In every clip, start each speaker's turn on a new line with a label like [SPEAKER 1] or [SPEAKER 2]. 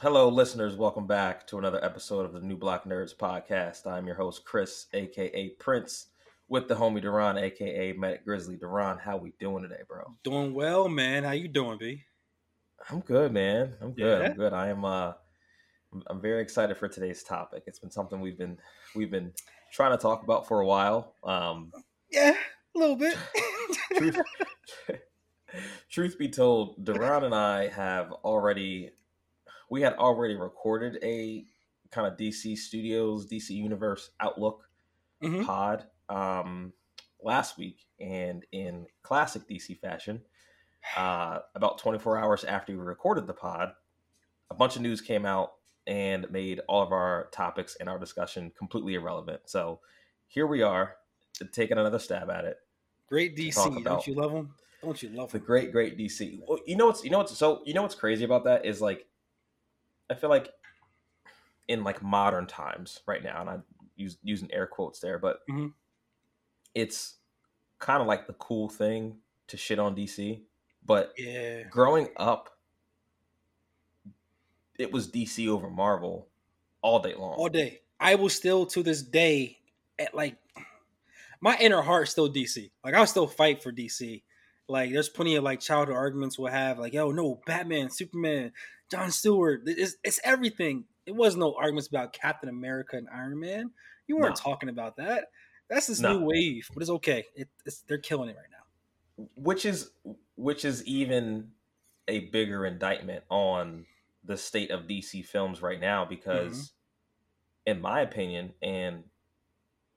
[SPEAKER 1] Hello, listeners. Welcome back to another episode of the New Block Nerds podcast. I'm your host, Chris, aka Prince, with the homie Darron, aka Medic Grizzly. Darron, how we doing today, bro?
[SPEAKER 2] Doing well, man. How you doing, B?
[SPEAKER 1] I'm good, man. I'm good.
[SPEAKER 2] Yeah?
[SPEAKER 1] I'm good. I am. uh I'm- I'm very excited for today's topic. It's been something we've been we've been trying to talk about for a while. Um,
[SPEAKER 2] Yeah, a little bit.
[SPEAKER 1] truth, truth be told, Darron and I have already we had already recorded a kind of DC Studios, DC Universe Outlook
[SPEAKER 2] Mhm.
[SPEAKER 1] pod um, last week, and in classic DC fashion, uh, about 24 hours after we recorded the pod, a bunch of news came out and made all of our topics and our discussion completely irrelevant. So here we are, taking another stab at it.
[SPEAKER 2] Great DC, don't you love them? Don't you love
[SPEAKER 1] The great, great DC. Well, you know what's you know what's so you know what's crazy about that is like, I feel like in like modern times right now, and I use using air quotes there, but
[SPEAKER 2] Mhm.
[SPEAKER 1] it's kind of like the cool thing to shit on DC. But
[SPEAKER 2] Yeah,
[SPEAKER 1] growing up, it was DC over Marvel all day long.
[SPEAKER 2] all day. I will still to this day, at like my inner heart still DC. Like I'll still fight for DC. Like there's plenty of like childhood arguments we'll have. Like yo, no, Batman, Superman, John Stewart. It's, it's everything. It was no arguments about Captain America and Iron Man. You weren't
[SPEAKER 1] No.
[SPEAKER 2] talking about that. That's this
[SPEAKER 1] No.
[SPEAKER 2] new wave, but it's okay. It, it's they're killing it right now.
[SPEAKER 1] which is which is even a bigger indictment on the state of DC films right now because mm-hmm. in my opinion and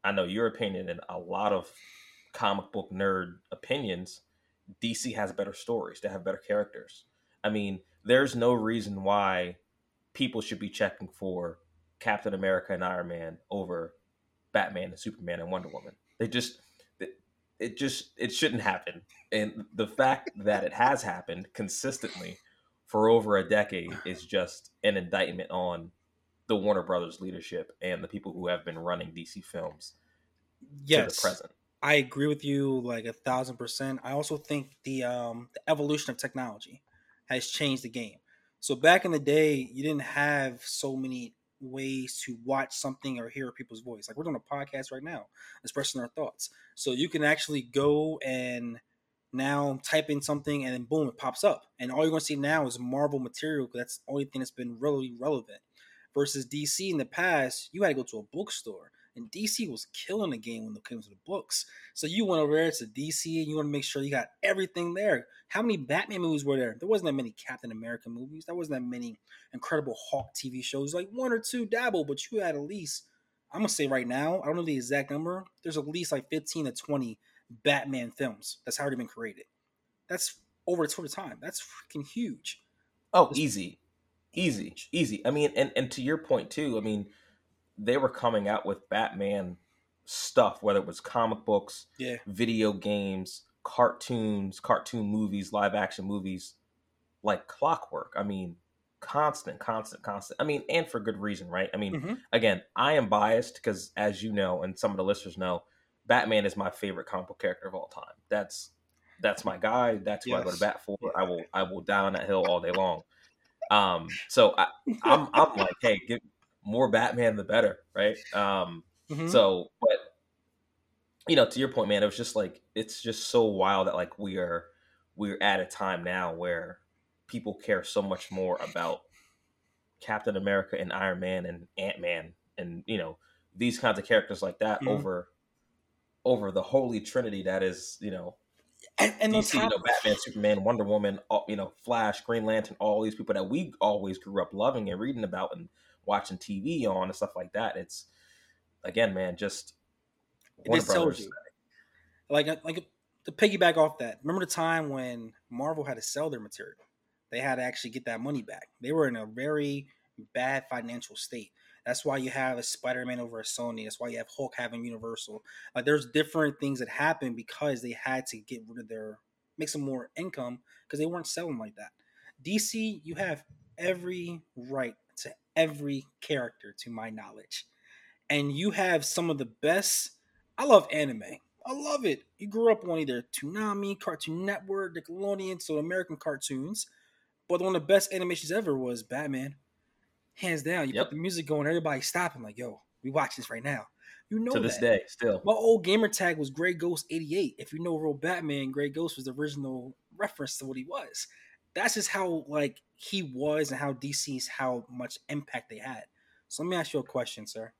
[SPEAKER 1] I know your opinion and a lot of comic book nerd opinions DC has better stories they have better characters I mean there's no reason why people should be checking for Captain America and Iron Man over Batman and Superman and Wonder Woman they just it, it just it shouldn't happen and the fact that it has happened consistently for over a decade is just an indictment on the Warner Brothers leadership and the people who have been running DC films to the present.
[SPEAKER 2] I agree with you like a thousand percent. I also think the um the evolution of technology has changed the game. So back in the day, you didn't have so many ways to watch something or hear people's voice. Like we're doing a podcast right now, expressing our thoughts. So you can actually go and now type in something and then boom, it pops up. And all you're gonna see now is Marvel material because that's the only thing that's been really relevant. Versus DC in the past, you had to go to a bookstore. And DC was killing the game when it came to the books. So you went over there to DC and you want to make sure you got everything there. How many Batman movies were there? There wasn't that many Captain America movies. There wasn't that many Incredible Hulk TV shows. Like one or two dabble, but you had at least, I'm gonna say right now, I don't know the exact number. There's at least like 15 to 20 Batman films that's already been created. That's over a total time. That's freaking huge.
[SPEAKER 1] Oh,
[SPEAKER 2] It's-
[SPEAKER 1] easy, easy, easy. I mean, and and to your point too. I mean, they were coming out with Batman stuff, whether it was comic books,
[SPEAKER 2] Yeah.
[SPEAKER 1] video games, cartoons, cartoon movies, live action movies, like clockwork. I mean, constant, constant, constant. I mean, and for good reason, right? I mean,
[SPEAKER 2] Mhm.
[SPEAKER 1] again, I am biased because, as you know, and some of the listeners know, Batman is my favorite comic book character of all time. That's that's my guy. That's who I go to bat for. I will I will die on that hill all day long. Um, so I, I'm I'm like, hey, get more Batman, the better, right? Um,
[SPEAKER 2] Mhm.
[SPEAKER 1] so, but you know, to your point, man, it was just like it's just so wild that like we are we're at a time now where people care so much more about Captain America and Iron Man and Ant Man and you know these kinds of characters like that
[SPEAKER 2] Mhm.
[SPEAKER 1] over over the holy trinity that is you know
[SPEAKER 2] and, and
[SPEAKER 1] DC, you know, Batman, Superman, Wonder Woman, all, you know, Flash, Green Lantern, all these people that we always grew up loving and reading about and watching TV on and stuff like that. It's again, man, just
[SPEAKER 2] It
[SPEAKER 1] Warner
[SPEAKER 2] just tells you. like uh, like to piggyback off that remember the time when marvel had to sell their material? They had to actually get that money back. They were in a very bad financial state. That's why you have a spider-man over a sony. That's why you have hulk having universal. Like there's different things that happen because they had to get rid of their make some more income because they weren't selling like that. Dc you have every right every character to my knowledge and you have some of the best I love anime. I love it. You grew up on either Toonami, Cartoon Network, Nickelodeon, so American cartoons. But one of the best animations ever was Batman. hands down. You yep. put the music going, everybody stopping like, "Yo, we watch this right now." You know
[SPEAKER 1] to this day, still.
[SPEAKER 2] My old gamer tag was Gray Ghost eighty eight. If you know real Batman, Gray Ghost was the original reference to what he was. That's just how like he was and how DC's how much impact they had. So let me ask you a question, sir.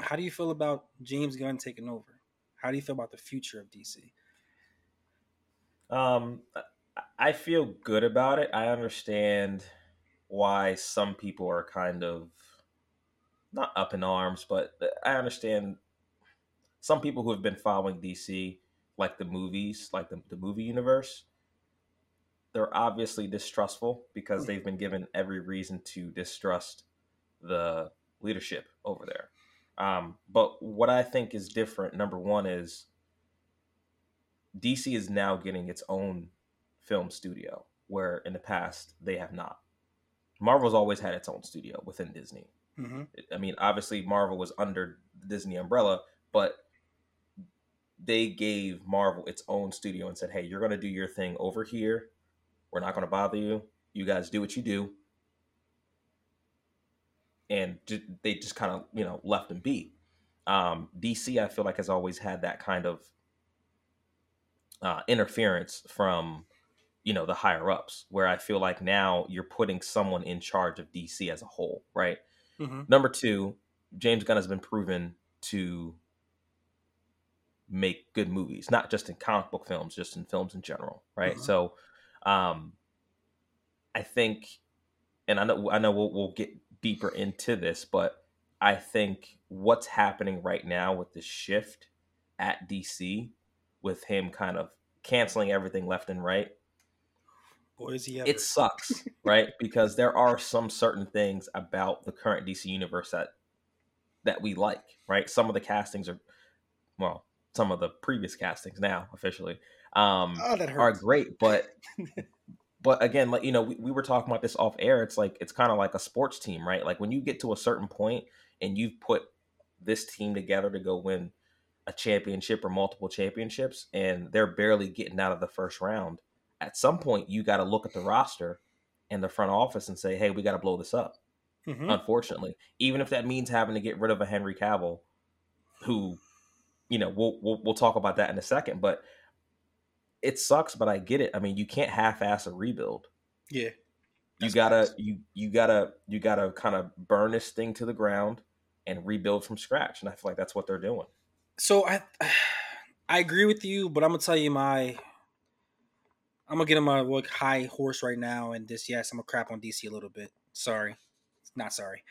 [SPEAKER 2] How do you feel about James Gunn taking over? How do you feel about the future of DC?
[SPEAKER 1] Um, I feel good about it. I understand why some people are kind of not up in arms, but I understand some people who have been following DC, like the movies, like the, the movie universe, they're obviously distrustful because they've been given every reason to distrust the leadership over there. Um, but what I think is different, number one, is DC is now getting its own film studio, where in the past they have not. Marvel's always had its own studio within Disney. Mm-hmm. I mean, obviously Marvel was under the Disney umbrella, but they gave Marvel its own studio and said, "Hey, you're going to do your thing over here. We're not going to bother you. You guys do what you do." And they just kind of, you know, left them be. Um, DC, I feel like, has always had that kind of uh, interference from you know the higher ups where i feel like now you're putting someone in charge of dc as a whole right mm-hmm. number two james gunn has been proven to make good movies not just in comic book films just in films in general right mm-hmm. so um i think and i know i know we'll, we'll get deeper into this but i think what's happening right now with the shift at dc with him kind of canceling everything left and right
[SPEAKER 2] Boy, is he ever.
[SPEAKER 1] It sucks, right? Because there are some certain things about the current DC universe that that we like, right? Some of the castings are, well, some of the previous castings now officially um, oh, are great, but but again, like you know, we, we were talking about this off air. It's like it's kind of like a sports team, right? Like when you get to a certain point and you've put this team together to go win a championship or multiple championships, and they're barely getting out of the first round at some point you got to look at the roster and the front office and say, "Hey, we got to blow this up." Mm-hmm. Unfortunately, even if that means having to get rid of a Henry Cavill, who, you know, we'll we'll, we'll talk about that in a second, but it sucks. But I get it. I mean, you can't half-ass a rebuild.
[SPEAKER 2] Yeah,
[SPEAKER 1] you gotta nice. you you gotta you gotta kind of burn this thing to the ground and rebuild from scratch, and I feel like that's what they're doing.
[SPEAKER 2] So I I agree with you, but I'm gonna tell you my I'm gonna get on my like high horse right now, and this yes, I'm gonna crap on DC a little bit. Sorry, not sorry.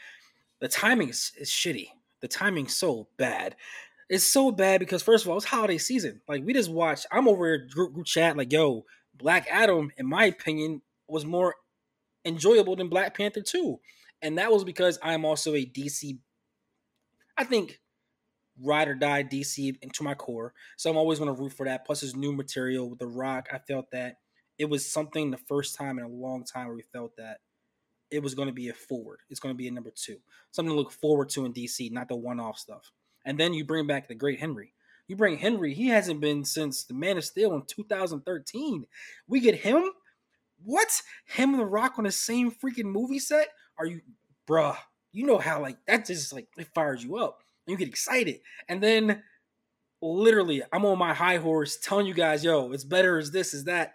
[SPEAKER 2] The timing is, is shitty. The timing's so bad. It's so bad because first of all, it's holiday season. Like we just watched. I'm over here group, group chat like, yo, Black Adam, in my opinion, was more enjoyable than Black Panther 2. And that was because I'm also a DC. I think ride or die DC into my core. So I'm always going to root for that. Plus, his new material with The Rock, I felt that it was something the first time in a long time where we felt that it was going to be a forward. It's going to be a number two, something to look forward to in DC, not the one-off stuff. And then you bring back the great Henry. You bring Henry. He hasn't been since the Man of Steel in 2013. We get him. What? Him and The Rock on the same freaking movie set? Are you, bruh? You know how like that just like it fires you up. And you get excited, and then literally I'm on my high horse telling you guys, yo, it's better as this, as that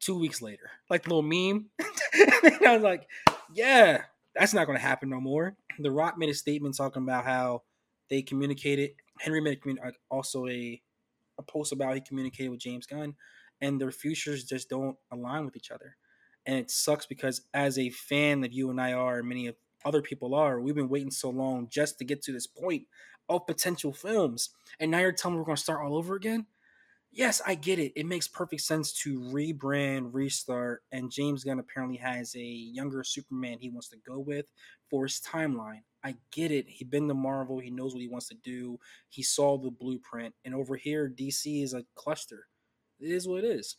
[SPEAKER 2] two weeks later, like the little meme. I was like, yeah, that's not going to happen no more. The Rock made a statement talking about how they communicated. Henry made uh, also a a post about he communicated with James Gunn, and their futures just don't align with each other. And it sucks because as a fan that you and I are, and many of other people are, we've been waiting so long just to get to this point of potential films, and now you're telling me we're going to start all over again yes, I get it. It makes perfect sense to rebrand, restart, and James Gunn apparently has a younger Superman he wants to go with for his timeline. I get it. He's been to Marvel. He knows what he wants to do. He saw the blueprint. And over here, DC is a cluster. It is what it is.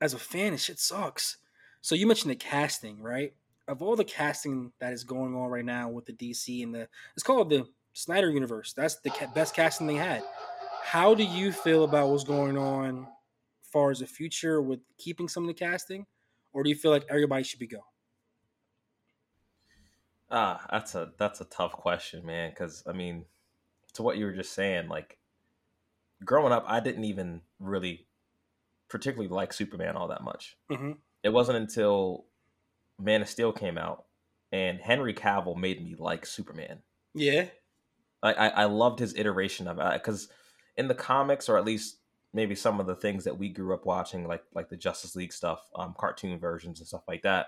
[SPEAKER 2] As a fan, it shit sucks. So you mentioned the casting, right? Of all the casting that is going on right now with the DC and the, it's called the Snyder Universe. That's the best casting they had. How do you feel about what's going on as far as the future with keeping some of the casting? Or do you feel like everybody should be go?
[SPEAKER 1] Ah, that's a that's a tough question, man. Because I mean, to what you were just saying, like growing up, I didn't even really particularly like Superman all that much.
[SPEAKER 2] Mm-hmm.
[SPEAKER 1] It wasn't until Man of Steel came out and Henry Cavill made me like Superman.
[SPEAKER 2] Yeah,
[SPEAKER 1] I I, I loved his iteration of it because in the comics, or at least maybe some of the things that we grew up watching, like like the Justice League stuff, um, cartoon versions and stuff like that,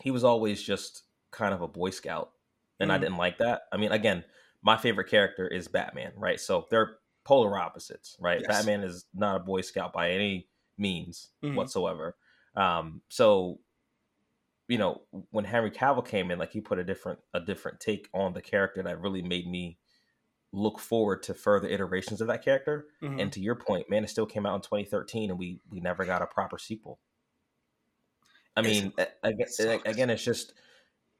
[SPEAKER 1] he was always just kind of a Boy Scout, and mm. I didn't like that. I mean, again, my favorite character is Batman, right? So they're polar opposites, right? Yes. Batman is not a Boy Scout by any means mm-hmm. whatsoever. Um, so you know, when Henry Cavill came in, like he put a different a different take on the character that really made me look forward to further iterations of that character. Mm-hmm. And to your point, Man, it still came out in 2013, and we we never got a proper sequel. I mean, again, again, it's just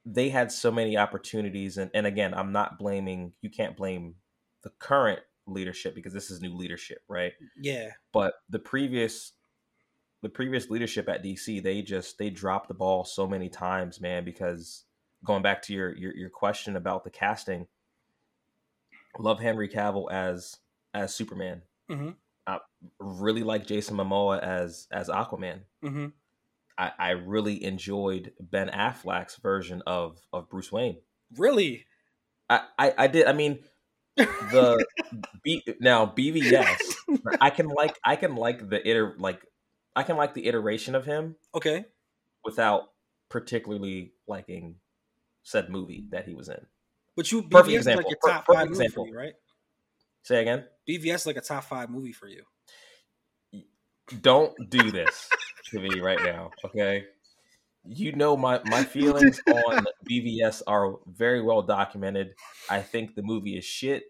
[SPEAKER 1] they had so many opportunities and, and again i'm not blaming you can't blame the current leadership because this is new leadership right
[SPEAKER 2] yeah
[SPEAKER 1] but the previous the previous leadership at dc they just they dropped the ball so many times man because going back to your your, your question about the casting love henry cavill as as superman
[SPEAKER 2] mm-hmm.
[SPEAKER 1] i really like jason momoa as as aquaman
[SPEAKER 2] mm-hmm.
[SPEAKER 1] I, I really enjoyed Ben Affleck's version of of Bruce Wayne.
[SPEAKER 2] Really?
[SPEAKER 1] I, I, I did. I mean, the B, now BVS. I can like I can like the iter like I can like the iteration of him.
[SPEAKER 2] Okay.
[SPEAKER 1] Without particularly liking said movie that he was in.
[SPEAKER 2] But you BVS perfect example. like top per- five movie example. You, right?
[SPEAKER 1] Say again.
[SPEAKER 2] BVS like a top five movie for you.
[SPEAKER 1] Don't do this to me right now. Okay. You know my my feelings on BVS are very well documented. I think the movie is shit.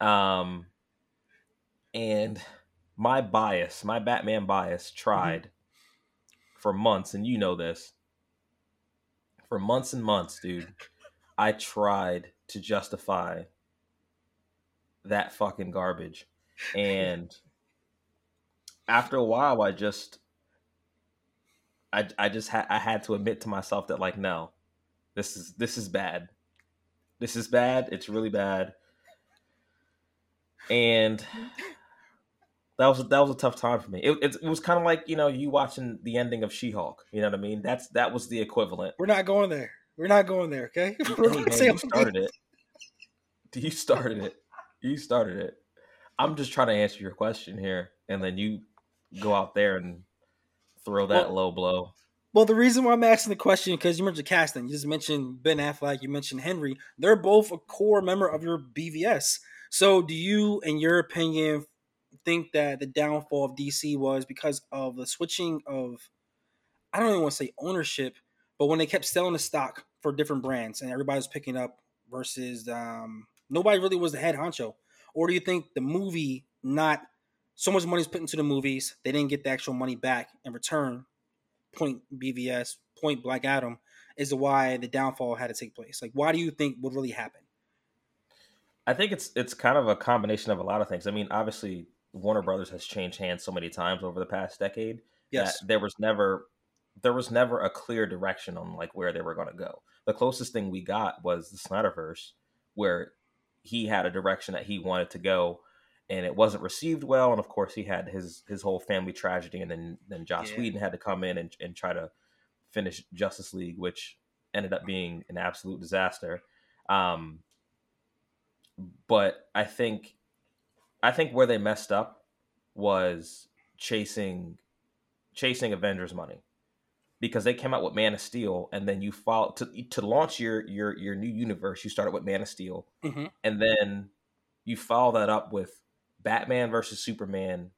[SPEAKER 1] Um and my bias, my Batman bias tried mm-hmm. for months and you know this. For months and months, dude. I tried to justify that fucking garbage. And after a while I just I I just had I had to admit to myself that like no, this is this is bad. This is bad. It's really bad. And that was that was a tough time for me. It, it, it was kind of like you know you watching the ending of She Hulk. You know what I mean? That's that was the equivalent.
[SPEAKER 2] We're not going there. We're not going there. Okay.
[SPEAKER 1] hey, man, you started it. You started it. You started it. I'm just trying to answer your question here, and then you go out there and throw that well, low blow.
[SPEAKER 2] Well, the reason why I'm asking the question because you mentioned casting, you just mentioned Ben Affleck, you mentioned Henry. They're both a core member of your BVS. So, do you, in your opinion, think that the downfall of DC was because of the switching of, I don't even want to say ownership, but when they kept selling the stock for different brands and everybody was picking up versus um, nobody really was the head honcho? Or do you think the movie not so much money is put into the movies. They didn't get the actual money back in return. Point BVS, point Black Adam is why the downfall had to take place. Like, why do you think would really happen?
[SPEAKER 1] I think it's it's kind of a combination of a lot of things. I mean, obviously, Warner Brothers has changed hands so many times over the past decade.
[SPEAKER 2] Yes,
[SPEAKER 1] there was never there was never a clear direction on like where they were going to go. The closest thing we got was the Snyderverse, where he had a direction that he wanted to go and it wasn't received well. And of course, he had his his whole family tragedy, and then then Joss yeah. Whedon had to come in and, and try to finish Justice League, which ended up being an absolute disaster. Um, but I think I think where they messed up was chasing chasing Avengers money because they came out with Man of Steel, and then you follow to to launch your your your new universe. You started with Man of Steel,
[SPEAKER 2] mm-hmm.
[SPEAKER 1] and then you follow that up with Batman versus Superman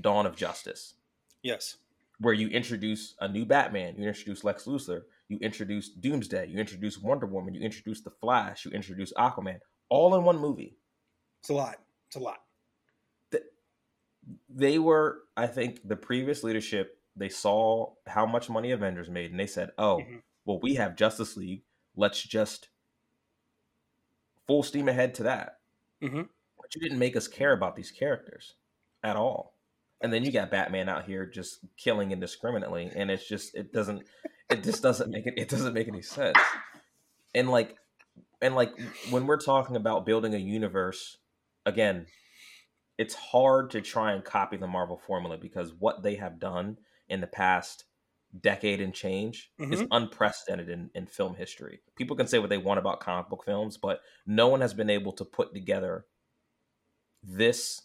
[SPEAKER 1] Dawn of Justice.
[SPEAKER 2] Yes.
[SPEAKER 1] Where you introduce a new Batman, you introduce Lex Luthor, you introduce Doomsday, you introduce Wonder Woman, you introduce The Flash, you introduce Aquaman, all in one movie.
[SPEAKER 2] It's a lot. It's a lot.
[SPEAKER 1] They were, I think, the previous leadership, they saw how much money Avengers made and they said, oh, mm-hmm. well, we have Justice League. Let's just full steam ahead to that.
[SPEAKER 2] Mm-hmm
[SPEAKER 1] but you didn't make us care about these characters at all. And then you got Batman out here just killing indiscriminately, and it's just it doesn't it just doesn't make it. It doesn't make any sense. And like, and like when we're talking about building a universe, again, it's hard to try and copy the Marvel formula because what they have done in the past decade and change mm-hmm. is unprecedented in, in film history. People can say what they want about comic book films, but no one has been able to put together this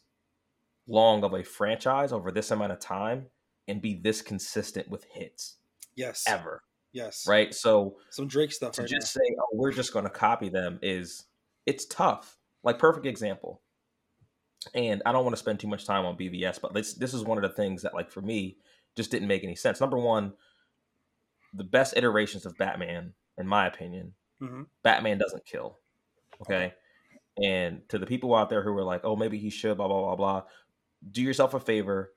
[SPEAKER 1] long of a franchise over this amount of time and be this consistent with hits.
[SPEAKER 2] Yes.
[SPEAKER 1] Ever.
[SPEAKER 2] Yes.
[SPEAKER 1] Right. So
[SPEAKER 2] some Drake stuff.
[SPEAKER 1] To right just now. say, oh, we're just going to copy them is it's tough. Like perfect example. And I don't want to spend too much time on BVS, but this this is one of the things that, like, for me, just didn't make any sense. Number one, the best iterations of Batman, in my opinion, mm-hmm. Batman doesn't kill. Okay. And to the people out there who are like, oh, maybe he should, blah, blah, blah, blah, do yourself a favor,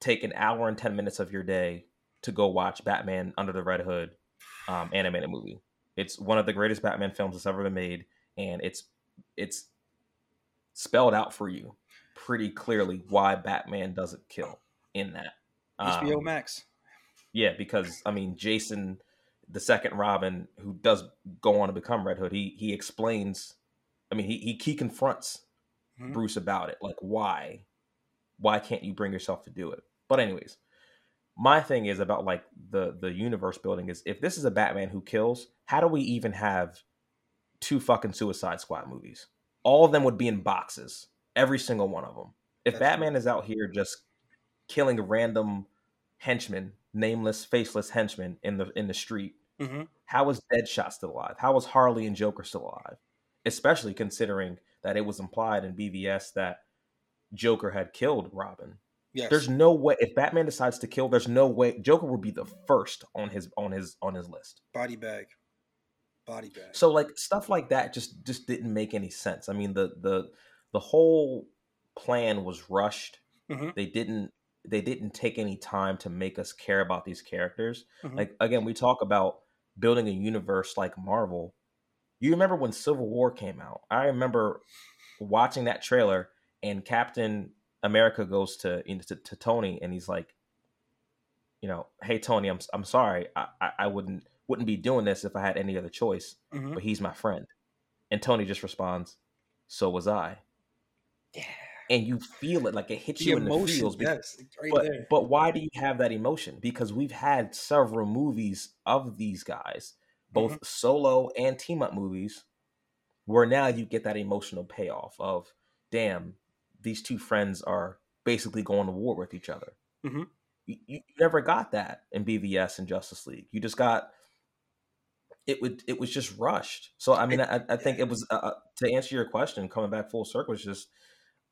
[SPEAKER 1] take an hour and 10 minutes of your day to go watch Batman Under the Red Hood um, animated movie. It's one of the greatest Batman films that's ever been made, and it's it's spelled out for you pretty clearly why Batman doesn't kill in that.
[SPEAKER 2] HBO um, Max.
[SPEAKER 1] Yeah, because I mean Jason, the second Robin, who does go on to become Red Hood, he he explains. I mean, he he, he confronts mm-hmm. Bruce about it, like why, why can't you bring yourself to do it? But anyways, my thing is about like the the universe building is if this is a Batman who kills, how do we even have two fucking Suicide Squad movies? All of them would be in boxes, every single one of them. If That's Batman is out here just killing random henchmen, nameless, faceless henchmen in the in the street, mm-hmm. how is Deadshot still alive? How is Harley and Joker still alive? Especially considering that it was implied in BVS that Joker had killed Robin. Yes. There's no way if Batman decides to kill, there's no way Joker would be the first on his on his on his list.
[SPEAKER 2] Body bag. Body bag.
[SPEAKER 1] So like stuff like that just just didn't make any sense. I mean the the the whole plan was rushed. Mm-hmm. They didn't they didn't take any time to make us care about these characters. Mm-hmm. Like again, we talk about building a universe like Marvel. You remember when Civil War came out? I remember watching that trailer and Captain America goes to, you know, to to Tony and he's like, you know, hey Tony, I'm I'm sorry, I I, I wouldn't wouldn't be doing this if I had any other choice, mm-hmm. but he's my friend, and Tony just responds, so was I.
[SPEAKER 2] Yeah.
[SPEAKER 1] And you feel it like it hits the you emotion, in the feels.
[SPEAKER 2] Because, yes, right
[SPEAKER 1] but,
[SPEAKER 2] there.
[SPEAKER 1] but why do you have that emotion? Because we've had several movies of these guys, both mm-hmm. solo and team up movies, where now you get that emotional payoff of, damn, these two friends are basically going to war with each other. Mm-hmm. You, you, never got that in BVS and Justice League. You just got it would it was just rushed. So I mean, I, I think it was uh, uh, to answer your question, coming back full circle, was just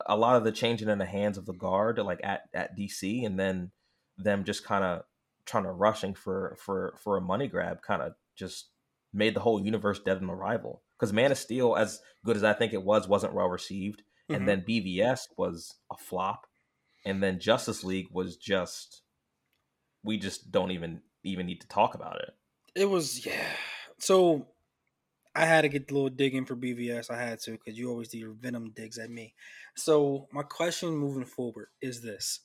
[SPEAKER 1] a lot of the changing in the hands of the guard, like at at DC, and then them just kind of trying to rushing for for for a money grab, kind of just made the whole universe dead on arrival. Because Man of Steel, as good as I think it was, wasn't well received and mm-hmm. then BVS was a flop, and then Justice League was just we just don't even even need to talk about it.
[SPEAKER 2] It was yeah. So I had to get a little digging for BVS. I had to because you always do your venom digs at me. So my question moving forward is this: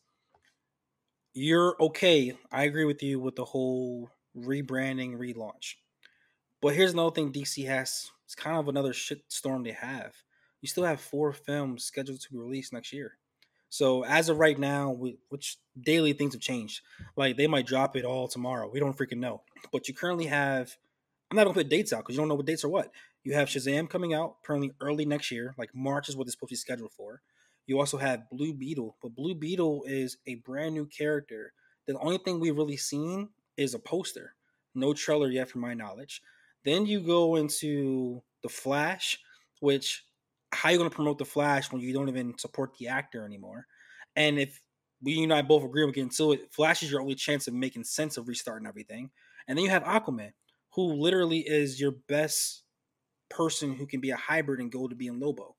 [SPEAKER 2] You're okay. I agree with you with the whole rebranding, relaunch. But here's another thing DC has. It's kind of another shit storm they have you still have four films scheduled to be released next year. So as of right now, we, which daily things have changed. Like they might drop it all tomorrow. We don't freaking know. But you currently have. I'm not gonna put dates out because you don't know what dates are what. You have Shazam coming out apparently early next year. Like March is what it's supposed to be scheduled for. You also have Blue Beetle, but Blue Beetle is a brand new character. The only thing we've really seen is a poster. No trailer yet, from my knowledge. Then you go into the Flash, which how are you going to promote the Flash when you don't even support the actor anymore? And if we and I both agree with getting to it, Flash is your only chance of making sense of restarting everything. And then you have Aquaman, who literally is your best person who can be a hybrid and go to being Lobo.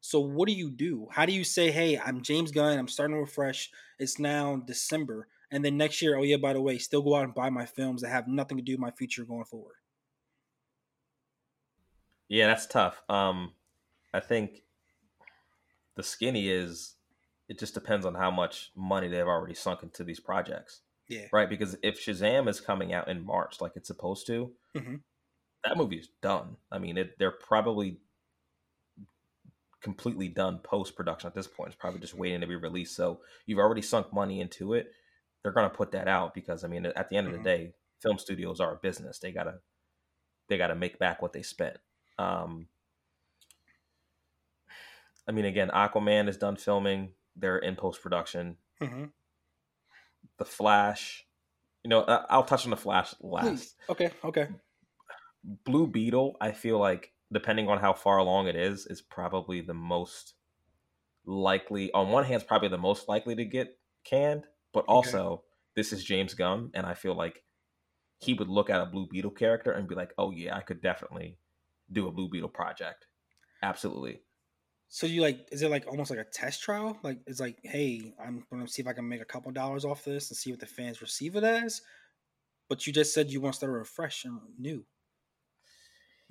[SPEAKER 2] So what do you do? How do you say, "Hey, I'm James Gunn. I'm starting over fresh. It's now December, and then next year, oh yeah, by the way, still go out and buy my films that have nothing to do with my future going forward."
[SPEAKER 1] Yeah, that's tough. Um, I think the skinny is it just depends on how much money they've already sunk into these projects.
[SPEAKER 2] Yeah.
[SPEAKER 1] Right? Because if Shazam is coming out in March like it's supposed to,
[SPEAKER 2] mm-hmm.
[SPEAKER 1] that movie is done. I mean, it, they're probably completely done post production at this point. It's probably just waiting to be released. So you've already sunk money into it. They're going to put that out because I mean, at the end of the mm-hmm. day, film studios are a business. They gotta they gotta make back what they spent. Um, I mean, again, Aquaman is done filming. They're in post production.
[SPEAKER 2] Mm-hmm.
[SPEAKER 1] The Flash, you know, I'll touch on the Flash last. Please.
[SPEAKER 2] Okay, okay.
[SPEAKER 1] Blue Beetle, I feel like depending on how far along it is, is probably the most likely. On one hand, it's probably the most likely to get canned, but also okay. this is James Gunn, and I feel like he would look at a Blue Beetle character and be like, "Oh yeah, I could definitely do a Blue Beetle project." Absolutely.
[SPEAKER 2] So you like is it like almost like a test trial? Like it's like, hey, I'm gonna see if I can make a couple dollars off this and see what the fans receive it as. But you just said you want to start a fresh and new.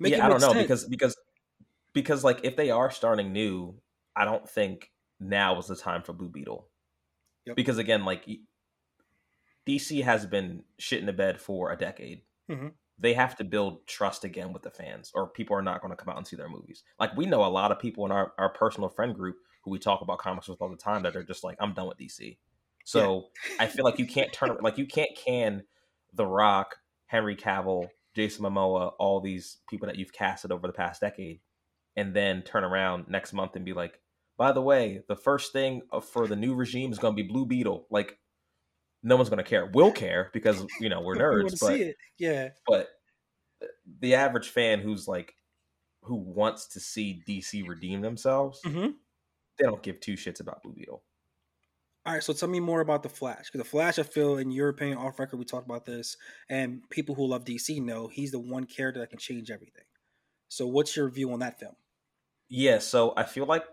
[SPEAKER 1] Make yeah, I don't know sense. because because because like if they are starting new, I don't think now is the time for Blue Beetle. Yep. Because again, like DC has been shit in the bed for a decade.
[SPEAKER 2] Mm-hmm.
[SPEAKER 1] They have to build trust again with the fans, or people are not going to come out and see their movies. Like we know a lot of people in our, our personal friend group who we talk about comics with all the time that are just like, I'm done with DC. So yeah. I feel like you can't turn like you can't can The Rock, Henry Cavill, Jason Momoa, all these people that you've casted over the past decade, and then turn around next month and be like, by the way, the first thing uh, for the new regime is going to be Blue Beetle. Like no one's going to care. We'll care because you know we're nerds,
[SPEAKER 2] but yeah,
[SPEAKER 1] but the average fan who's like who wants to see DC redeem themselves,
[SPEAKER 2] mm-hmm.
[SPEAKER 1] they don't give two shits about Blue Beetle.
[SPEAKER 2] All right, so tell me more about the Flash because the Flash, I feel, in your opinion, off record, we talked about this, and people who love DC know he's the one character that can change everything. So, what's your view on that film?
[SPEAKER 1] Yeah, so I feel like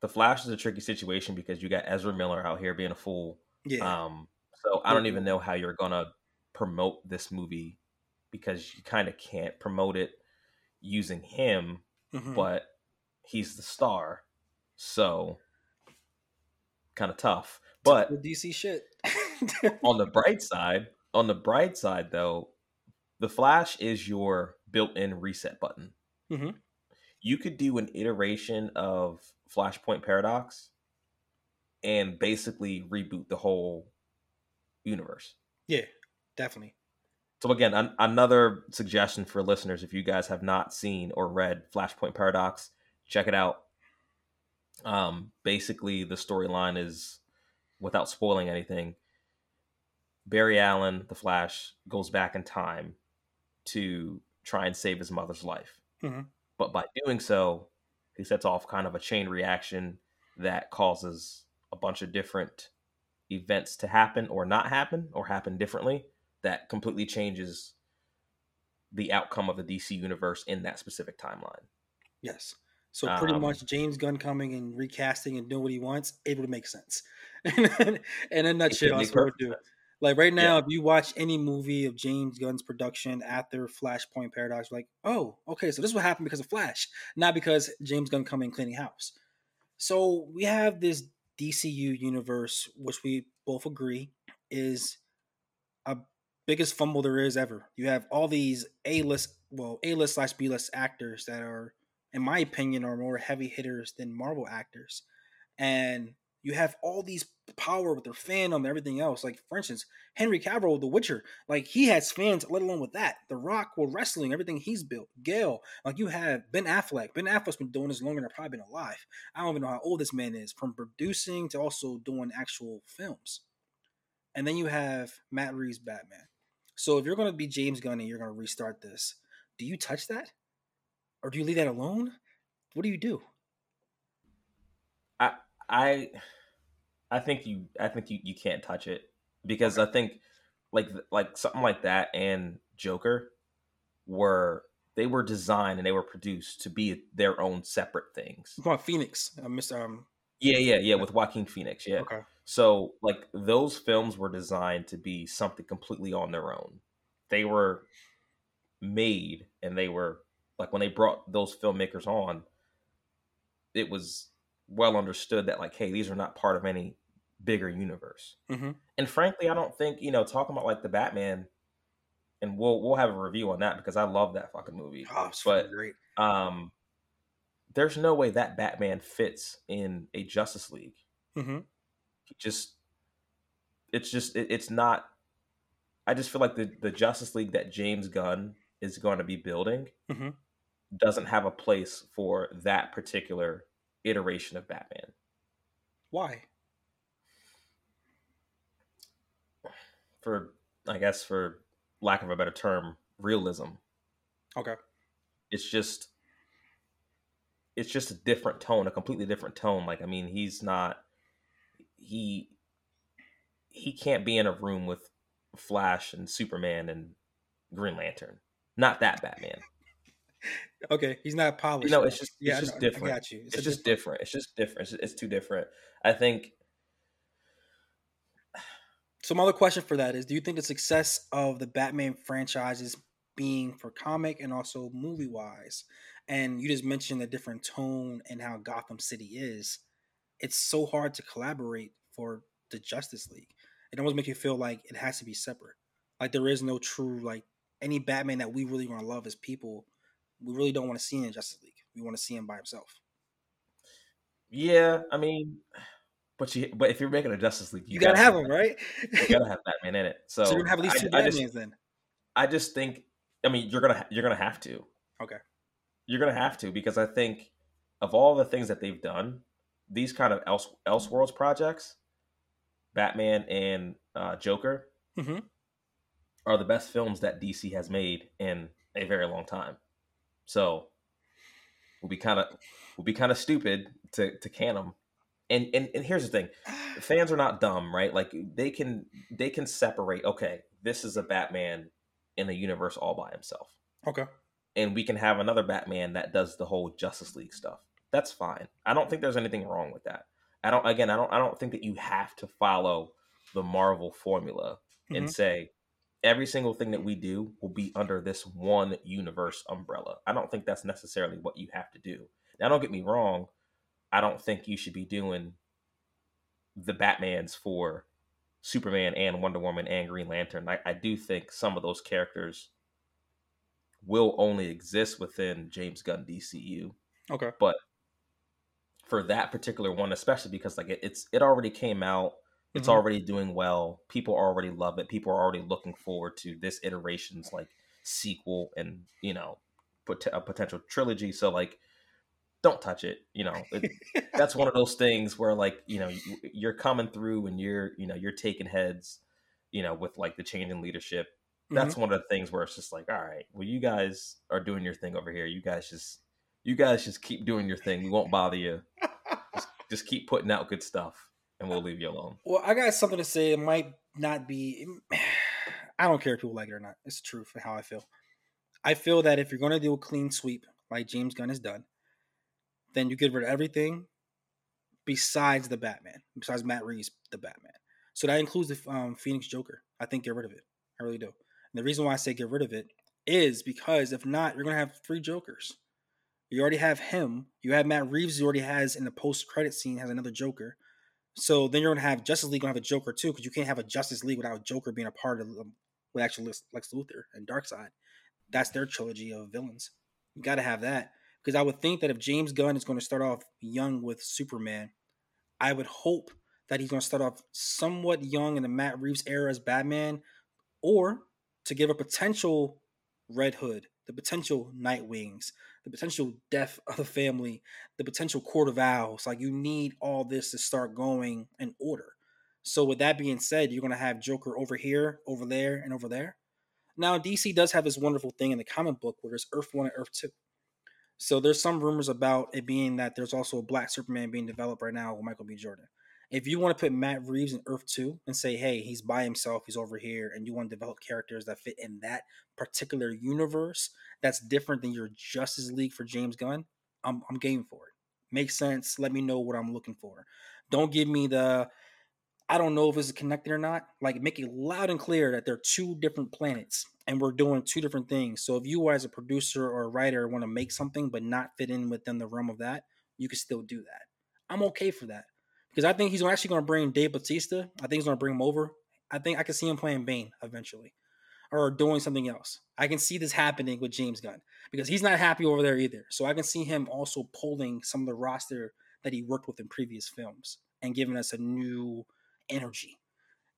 [SPEAKER 1] the Flash is a tricky situation because you got Ezra Miller out here being a fool.
[SPEAKER 2] Yeah.
[SPEAKER 1] Um, so I don't even know how you're gonna promote this movie because you kind of can't promote it using him, mm-hmm. but he's the star, so kind of tough. But
[SPEAKER 2] DC shit.
[SPEAKER 1] on the bright side, on the bright side though, the Flash is your built-in reset button.
[SPEAKER 2] Mm-hmm.
[SPEAKER 1] You could do an iteration of Flashpoint Paradox and basically reboot the whole universe.
[SPEAKER 2] Yeah, definitely.
[SPEAKER 1] So again, an- another suggestion for listeners: if you guys have not seen or read Flashpoint Paradox, check it out. Um, basically, the storyline is, without spoiling anything, Barry Allen, the Flash, goes back in time to try and save his mother's life.
[SPEAKER 2] Mm-hmm.
[SPEAKER 1] But by doing so, he sets off kind of a chain reaction that causes a bunch of different events to happen or not happen or happen differently that completely changes the outcome of the DC universe in that specific timeline.
[SPEAKER 2] Yes. So pretty um, much James Gunn coming and recasting and doing what he wants, able to make sense. in a nutshell, that's what do. Like right now, yeah. if you watch any movie of James Gunn's production after Flashpoint Paradox, like, oh, okay, so this will happen because of Flash, not because James Gunn coming cleaning house. So we have this DCU universe, which we both agree is a biggest fumble there is ever. You have all these A list, well, A list slash B list actors that are, in my opinion, are more heavy hitters than Marvel actors, and you have all these power with their fandom and everything else. Like for instance, Henry Cavill, The Witcher, like he has fans. Let alone with that, The Rock with wrestling, everything he's built. Gal, like you have Ben Affleck. Ben Affleck's been doing this longer than I've probably been alive. I don't even know how old this man is, from producing to also doing actual films. And then you have Matt Reeves' Batman. So if you're going to be James Gunn and you're going to restart this, do you touch that, or do you leave that alone? What do you do?
[SPEAKER 1] I I I think you I think you, you can't touch it because. I think like like something like that and Joker were they were designed and they were produced to be their own separate things.
[SPEAKER 2] Well, Phoenix, uh, Mr. Um,
[SPEAKER 1] yeah, yeah, yeah, with Joaquin Phoenix, yeah.
[SPEAKER 2] Okay.
[SPEAKER 1] So like those films were designed to be something completely on their own. They were made and they were like when they brought those filmmakers on, it was well understood that like, hey, these are not part of any bigger universe.
[SPEAKER 2] Mm-hmm.
[SPEAKER 1] And frankly, I don't think you know talking about like the Batman, and we'll we'll have a review on that because I love that fucking movie.
[SPEAKER 2] Oh,
[SPEAKER 1] but
[SPEAKER 2] great.
[SPEAKER 1] um, there's no way that Batman fits in a Justice League.
[SPEAKER 2] Mm-hmm.
[SPEAKER 1] Just, it's just it, it's not. I just feel like the the Justice League that James Gunn is going to be building
[SPEAKER 2] Mhm.
[SPEAKER 1] doesn't have a place for that particular iteration of Batman.
[SPEAKER 2] Why?
[SPEAKER 1] For I guess for lack of a better term, realism.
[SPEAKER 2] Okay.
[SPEAKER 1] It's just it's just a different tone, a completely different tone. Like I mean, he's not he he can't be in a room with Flash and Superman and Green Lantern. Not that Batman.
[SPEAKER 2] Okay. He's not polished.
[SPEAKER 1] You know, it's just
[SPEAKER 2] yeah,
[SPEAKER 1] it's
[SPEAKER 2] I
[SPEAKER 1] just
[SPEAKER 2] I
[SPEAKER 1] different.
[SPEAKER 2] got you.
[SPEAKER 1] It's,
[SPEAKER 2] a
[SPEAKER 1] just
[SPEAKER 2] different-
[SPEAKER 1] different. It's just different. It's, it's too different. I think
[SPEAKER 2] So my other question for that is: Do you think the success of the Batman franchise is being for comic and also movie wise? And you just mentioned the different tone and how Gotham City is. It's so hard to collaborate for the Justice League. It almost makes you feel like it has to be separate. Like there is no true like any Batman that we really want to love as people. We really don't want to see him in Justice League. We want to see him by himself.
[SPEAKER 1] yeah, I mean but you but if you're making a Justice League,
[SPEAKER 2] You, gotta have him, right?
[SPEAKER 1] You gotta have Batman in it. So,
[SPEAKER 2] So, you're gonna have at least
[SPEAKER 1] I-
[SPEAKER 2] two
[SPEAKER 1] I
[SPEAKER 2] Batmans
[SPEAKER 1] just,
[SPEAKER 2] then.
[SPEAKER 1] I just think I mean you're gonna you're gonna have to.
[SPEAKER 2] Okay.
[SPEAKER 1] You're gonna have to because I think of all the things that they've done, these kind of else Elseworlds projects, Batman and uh, Joker,
[SPEAKER 2] Mhm.
[SPEAKER 1] are the best films that DC has made in a very long time. So we'll be kind of we'll be kind of stupid to to can them. And, and and here's the thing, fans are not dumb, right? Like they can they can separate. Okay, this is a Batman in a universe all by himself,
[SPEAKER 2] Okay.
[SPEAKER 1] and we can have another Batman that does the whole Justice League stuff. That's fine. I don't think there's anything wrong with that. I don't. Again, I don't. I don't think that you have to follow the Marvel formula and
[SPEAKER 2] Mhm.
[SPEAKER 1] say every single thing that we do will be under this one universe umbrella. I don't think that's necessarily what you have to do. Now, don't get me wrong. I don't think you should be doing the Batmans for Superman and Wonder Woman and Green Lantern. I, I do think some of those characters will only exist within James Gunn DCU
[SPEAKER 2] Okay.
[SPEAKER 1] But for that particular one, especially because like it, it's it already came out, it's
[SPEAKER 2] Mhm.
[SPEAKER 1] already doing well. People already love it. People are already looking forward to this iteration's like sequel and you know pot- a potential trilogy. So like, don't touch it. You know, it, that's one of those things where like you know you- you're coming through and you're you know you're taking heads. You know, with like the change in leadership, that's one of the things where it's just like, all right, well, you guys are doing your thing over here. You guys just, you guys just keep doing your thing. We won't bother you. Just, just keep putting out good stuff, and we'll leave you alone.
[SPEAKER 2] Well, I got something to say. It might not be. I don't care if people like it or not. It's truth for how I feel. I feel that if you're going to do a clean sweep like James Gunn has done, then you get rid of everything besides the Batman, besides Matt Reeves, the Batman. So that includes the um, Phoenix Joker. I think get rid of it. I really do. And the reason why I say get rid of it is because if not, you're going to have three Jokers. You already have him. You have Matt Reeves. You already has in the post credit scene has another Joker. So then you're gonna have Justice League gonna have a Joker too, because you can't have a Justice League without Joker being a part of them with actually Lex Luthor and Darkseid. That's their trilogy of villains. You got to have that because I would think that if James Gunn is going to start off young with Superman, I would hope that he's going to start off somewhat young in the Matt Reeves era as Batman, or to give a potential Red Hood, the potential Nightwings, the potential death of the family, the potential Court of Owls. Like you need all this to start going in order. So with that being said, you're gonna have Joker over here, over there, and over there. Now DC does have this wonderful thing in the comic book where there's Earth One and Earth Two. So there's some rumors about it being that there's also a Black Superman being developed right now with Michael B. Jordan. If you want to put Matt Reeves in Earth 2 and say, hey, he's by himself, he's over here, and you want to develop characters that fit in that particular universe that's different than your Justice League for James Gunn, I'm, I'm game for it. Makes sense. Let me know what I'm looking for. Don't give me the, I don't know if it's connected or not. Like, make it loud and clear that they're two different planets and we're doing two different things. So if you, as a producer or a writer, want to make something but not fit in within the realm of that, you can still do that. I'm okay for that because I think he's actually going to bring Dave Batista. I think he's going to bring him over. I think I can see him playing Bane eventually, or doing something else. I can see this happening with James Gunn because he's not happy over there either. So I can see him also pulling some of the roster that he worked with in previous films and giving us a new energy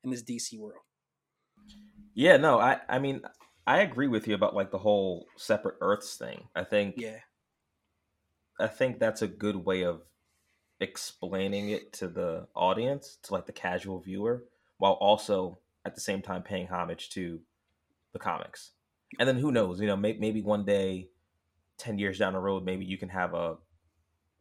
[SPEAKER 2] in this DC world.
[SPEAKER 1] Yeah, no, I I mean I agree with you about like the whole separate Earths thing. I think
[SPEAKER 2] Yeah.
[SPEAKER 1] I think that's a good way of explaining it to the audience, to like the casual viewer, while also at the same time paying homage to the comics. And then who knows, you know, may- maybe one day, 10 years down the road, maybe you can have a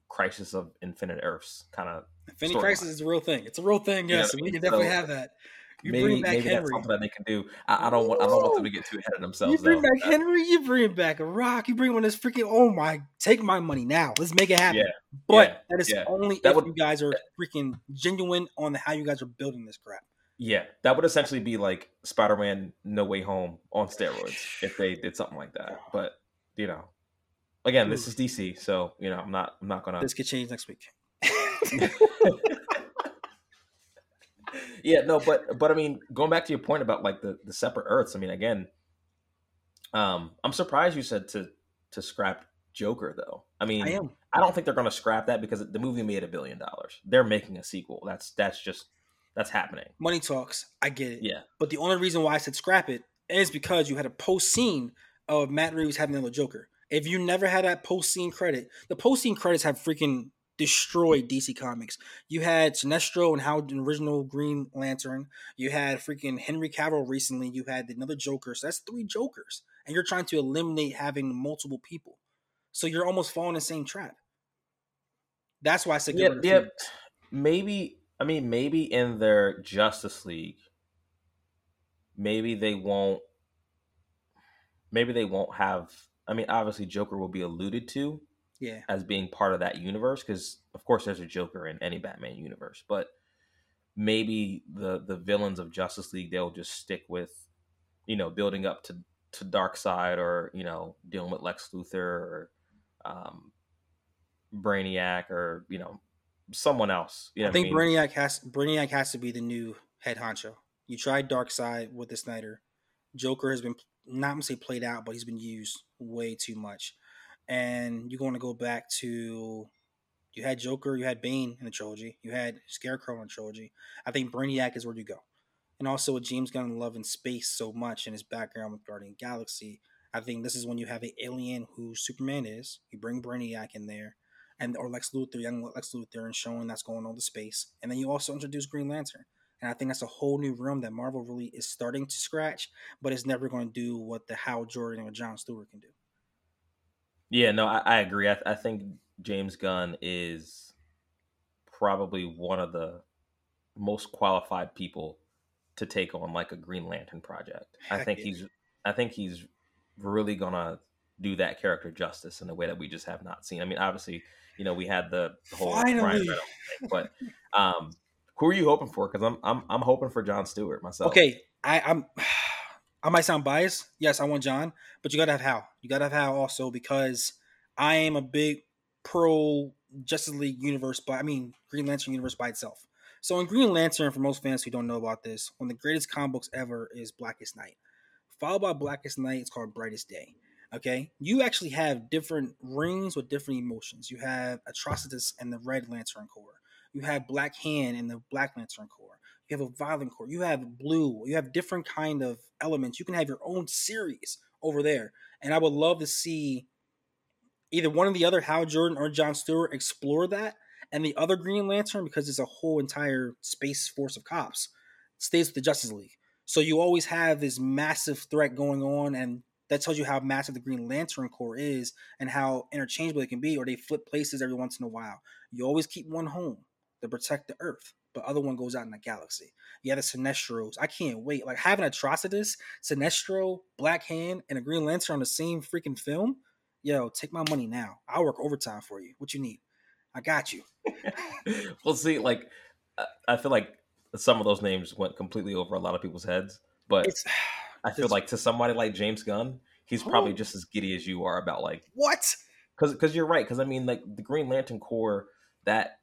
[SPEAKER 1] Crisis of Infinite Earths kind of
[SPEAKER 2] Infinity Crisis is a real thing. It's a real thing, yes.
[SPEAKER 1] I
[SPEAKER 2] we can definitely
[SPEAKER 1] So,
[SPEAKER 2] have that. You
[SPEAKER 1] maybe
[SPEAKER 2] bring back
[SPEAKER 1] maybe that's something that they can do. I, I don't want I don't want them to get too ahead of themselves.
[SPEAKER 2] You bring
[SPEAKER 1] though.
[SPEAKER 2] back Henry, you bring back a rock, you bring on this freaking oh my take my money now. Let's make it happen.
[SPEAKER 1] Yeah,
[SPEAKER 2] But
[SPEAKER 1] yeah,
[SPEAKER 2] that is
[SPEAKER 1] yeah.
[SPEAKER 2] only
[SPEAKER 1] That
[SPEAKER 2] if
[SPEAKER 1] would-
[SPEAKER 2] you guys are freaking genuine on how you guys are building this crap.
[SPEAKER 1] Yeah, that would essentially be like Spider-Man No Way Home on steroids if they did something like that. But you know, again, this is DC, so you know, I'm not I'm not gonna.
[SPEAKER 2] This could change next week.
[SPEAKER 1] yeah, no, but but I mean, going back to your point about like the the separate Earths. I mean, again, um, I'm surprised you said to to scrap Joker though. I mean,
[SPEAKER 2] I am.
[SPEAKER 1] I don't think they're gonna scrap that because the movie made a billion dollars. They're making a sequel. That's that's just that's happening.
[SPEAKER 2] Money talks. I get it.
[SPEAKER 1] Yeah.
[SPEAKER 2] But the only reason why I said scrap it is because you had a post scene of Matt Reeves having the Joker. If you never had that post scene credit, the post scene credits have freaking destroyed DC Comics. You had Sinestro and how the original Green Lantern. You had freaking Henry Cavill recently. You had another Joker. So that's three Jokers, and you're trying to eliminate having multiple people. So you're almost falling in the same trap. That's why I said get
[SPEAKER 1] Yeah,
[SPEAKER 2] rid of
[SPEAKER 1] yeah.
[SPEAKER 2] Phoenix.
[SPEAKER 1] maybe I mean maybe in their Justice League, maybe they won't. Maybe they won't have. I mean, obviously, Joker will be alluded to
[SPEAKER 2] Yeah.
[SPEAKER 1] as being part of that universe because, of course, there's a Joker in any Batman universe. But maybe the the villains of Justice League they'll just stick with, you know, building up to to Darkseid or you know dealing with Lex Luthor or um, Brainiac or you know someone else. You know
[SPEAKER 2] I think
[SPEAKER 1] I mean?
[SPEAKER 2] Brainiac has Brainiac has to be the new head honcho. You tried Darkseid with the Snyder. Joker has been not gonna say played out, but he's been used way too much. And you're going to go back to you had Joker, you had Bane in the trilogy, you had Scarecrow in the trilogy. I think Brainiac is where you go. And also with James Gunn loving space so much and his background with Guardian Galaxy, I think this is when you have an alien who Superman is. You bring Brainiac in there, and or Lex Luthor, young Lex Luthor, and showing that's going on the space. And then you also introduce Green Lantern. And I think that's a whole new room that Marvel really is starting to scratch, but it's never going to do what the Hal Jordan or John Stewart can do.
[SPEAKER 1] Yeah, no, I, I agree. I, I think James Gunn is probably one of the most qualified people to take on like a Green Lantern project. I think
[SPEAKER 2] yeah.
[SPEAKER 1] he's I think he's really gonna do that character justice in a way that we just have not seen. I mean, obviously, you know, we had the whole Ryan Reynolds thing, but um, who are you hoping for? Because I'm I'm I'm hoping for John Stewart myself.
[SPEAKER 2] Okay, I, I'm. I might sound biased. Yes, I want John, but you gotta have Hal. You gotta have Hal also because I am a big pro Justice League universe, but I mean Green Lantern universe by itself. So in Green Lantern, for most fans who don't know about this, one of the greatest comic books ever is Blackest Night. Followed by Blackest Night, it's called Brightest Day. Okay, you actually have different rings with different emotions. You have Atrocitus and the Red Lantern Corps. You have Black Hand and the Black Lantern Corps you have a violent core you have blue you have different kind of elements you can have your own series over there. And i would love to see either one of the other hal jordan or john stewart explore that and the other green lantern because it's a whole entire space force of cops stays with the justice league. So you always have this massive threat going on and that tells you how massive the green lantern corps is and how interchangeable it can be or they flip places every once in a while. You always keep one home to protect the earth but other one goes out in the galaxy. Have the Sinestros. I can't wait. Like having Atrocitus, Sinestro, Black Hand, and a Green Lantern on the same freaking film. Yo, take my money now. I'll work overtime for you. What you need? I got you.
[SPEAKER 1] well, see, like I- feel like some of those names went completely over a lot of people's heads, but
[SPEAKER 2] It's
[SPEAKER 1] I feel like to somebody like James Gunn, he's
[SPEAKER 2] Oh.
[SPEAKER 1] probably just as giddy as you are about like
[SPEAKER 2] what?
[SPEAKER 1] because because you're right because I mean like the Green Lantern Corps that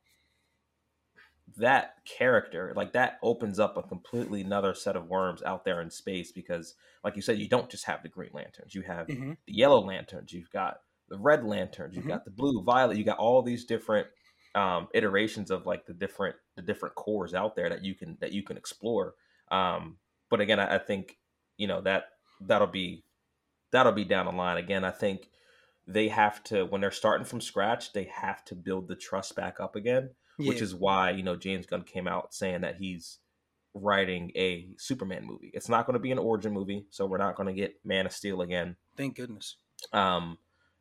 [SPEAKER 1] that character like that opens up a completely another set of worms out there in space because like you said you don't just have the green lanterns. You have
[SPEAKER 2] Mm-hmm.
[SPEAKER 1] the yellow lanterns. You've got the red lanterns. You've
[SPEAKER 2] Mhm.
[SPEAKER 1] got the blue violet. You got all these different um, iterations of like the different the different cores out there that you can that you can explore. Um, but again I, I think you know that that'll be that'll be down the line. Again i think they have to when they're starting from scratch they have to build the trust back up again which is why you know James Gunn came out saying that he's writing a Superman movie. It's not going to be an origin movie, so we're not going to get Man of Steel again.
[SPEAKER 2] Thank goodness.
[SPEAKER 1] Um,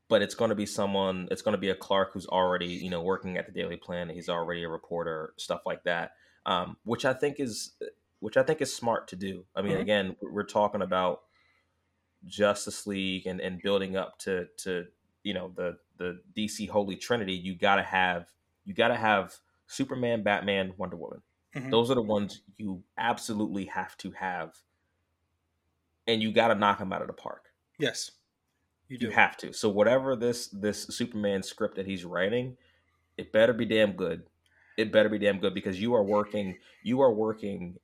[SPEAKER 1] but it's going to be someone. It's going to be a Clark who's already you know working at the Daily Planet. He's already a reporter, stuff like that. Um, which I think is which I think is smart to do. I mean,
[SPEAKER 2] Mhm.
[SPEAKER 1] again, we're talking about Justice League and, and building up to to you know the the DC Holy Trinity. You got to have you got to have Superman, Batman, Wonder Woman.
[SPEAKER 2] Mhm.
[SPEAKER 1] Those are the ones you absolutely have to have, and you got to knock them out of the park.
[SPEAKER 2] Yes, you do.
[SPEAKER 1] You have to. So whatever this this Superman script that he's writing, it better be damn good. It better be damn good because you are working you are working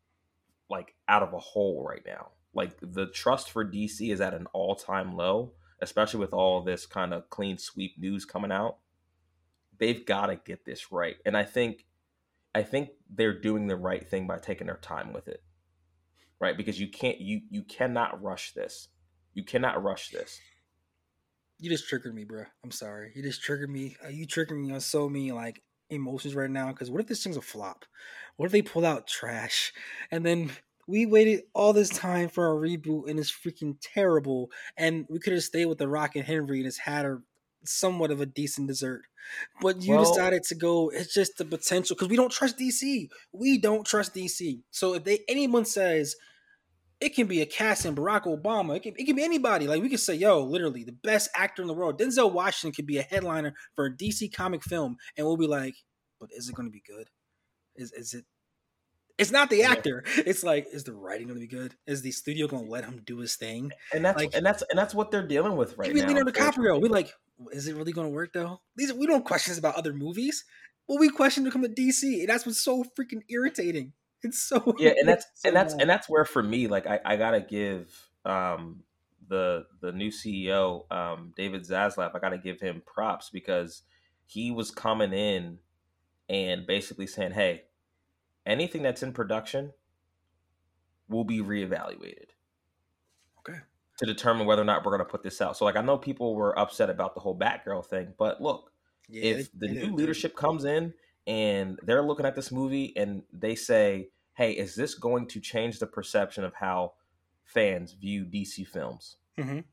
[SPEAKER 1] like out of a hole right now. Like the trust for DC is at an all-time low, especially with all this kind of clean sweep news coming out. They've got to get this right. And I think I think they're doing the right thing by taking their time with it. Right? Because you can't you you cannot rush this. You cannot rush this.
[SPEAKER 2] You just triggered me, bro. I'm sorry. You just triggered me. Uh, You triggered me on so many like emotions right now. Because what if this thing's a flop? What if they pull out trash and then we waited all this time for a reboot and it's freaking terrible? And we could have stayed with the Rock and Henry and it's had a somewhat of a decent dessert. But you
[SPEAKER 1] Well-
[SPEAKER 2] decided to go. It's just the potential because we don't trust DC. We don't trust DC. So if they anyone says it can be a cast in Barack Obama. It can, it can be anybody. Like we could say, yo, literally the best actor in the world. Denzel Washington could be a headliner for a DC comic film, and we'll be like, but is it going to be good? Is is it? It's not the
[SPEAKER 1] Yeah.
[SPEAKER 2] actor. It's like, is the writing going to be good? Is the studio going to let him do his thing?
[SPEAKER 1] and that's
[SPEAKER 2] Like-
[SPEAKER 1] and that's and that's what they're dealing with right
[SPEAKER 2] Even
[SPEAKER 1] now.
[SPEAKER 2] Leonardo. DiCaprio, we like, is it really going to work though? These we don't questions about other movies. Well, we question to come to DC, and that's what's so freaking irritating. It's so
[SPEAKER 1] Yeah, and that's
[SPEAKER 2] so
[SPEAKER 1] and that's
[SPEAKER 2] bad.
[SPEAKER 1] and that's where for me, like I, I gotta give um the the new CEO, um, David Zaslav, I gotta give him props because he was coming in and basically saying, Hey, anything that's in production will be reevaluated.
[SPEAKER 2] Okay.
[SPEAKER 1] To determine whether or not we're gonna put this out. So like I know people were upset about the whole Batgirl thing, but look,
[SPEAKER 2] Yeah,
[SPEAKER 1] if the new leadership comes in and they're looking at this movie and they say, "Hey, is this going to change the perception of how fans view DC films?"
[SPEAKER 2] Mhm.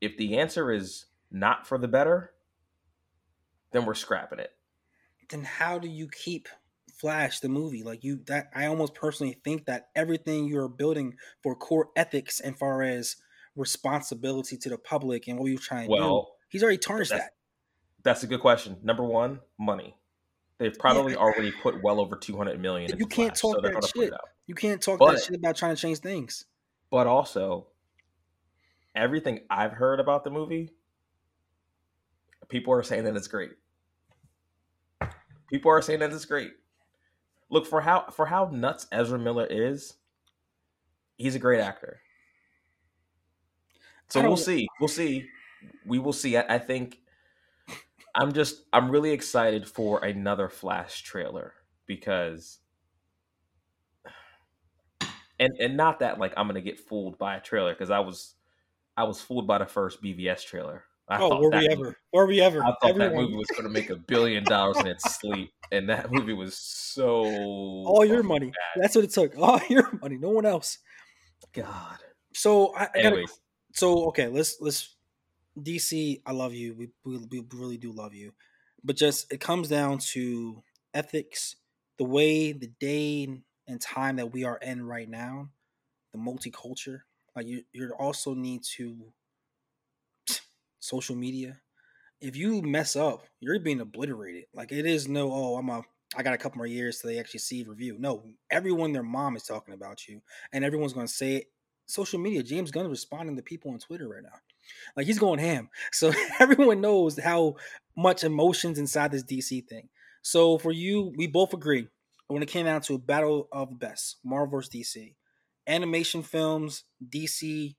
[SPEAKER 1] If the answer is not for the better, then we're scrapping it.
[SPEAKER 2] then how do you keep Flash the movie? Like you that I almost personally think that everything you're building for core ethics and far as responsibility to the public and what you're trying to do,
[SPEAKER 1] Well,
[SPEAKER 2] he's already tarnished that.
[SPEAKER 1] that's a good question. Number one, money. They've probably already put well over two hundred million.
[SPEAKER 2] You can't
[SPEAKER 1] Flash,
[SPEAKER 2] talk
[SPEAKER 1] so
[SPEAKER 2] that shit. You can't talk
[SPEAKER 1] But-
[SPEAKER 2] that shit about trying to change things.
[SPEAKER 1] But also, everything I've heard about the movie, people are saying that it's great. People are saying that it's great. Look for how for how nuts Ezra Miller is. He's a great actor. So we'll see. We'll see. We will see. I, I think I'm just I'm really excited for another Flash trailer because and and not that like I'm gonna get fooled by a trailer because I was I was fooled by the first BVS trailer. I
[SPEAKER 2] oh, were we
[SPEAKER 1] movie-
[SPEAKER 2] ever? Were we ever?
[SPEAKER 1] I thought that movie was gonna make a billion dollars in its sleep, and that movie was so
[SPEAKER 2] all your money.
[SPEAKER 1] bad.
[SPEAKER 2] That's what it took. All your money. No one else.
[SPEAKER 1] God.
[SPEAKER 2] So I, I gotta so okay let's let's dc i love you we, we, we really do love you but just it comes down to ethics the way the day and time that we are in right now the multiculture like you you also need to social media if you mess up you're being obliterated like it is no oh i'm a i got a couple more years till they actually see review no everyone their mom is talking about you and everyone's going to say it social media. James Gunn is responding to people on Twitter right now. Like he's going ham. So everyone knows how much emotions inside this DC thing. So for you, we both agree. When it came down to a battle of the best, Marvel vs. DC, animation films, DC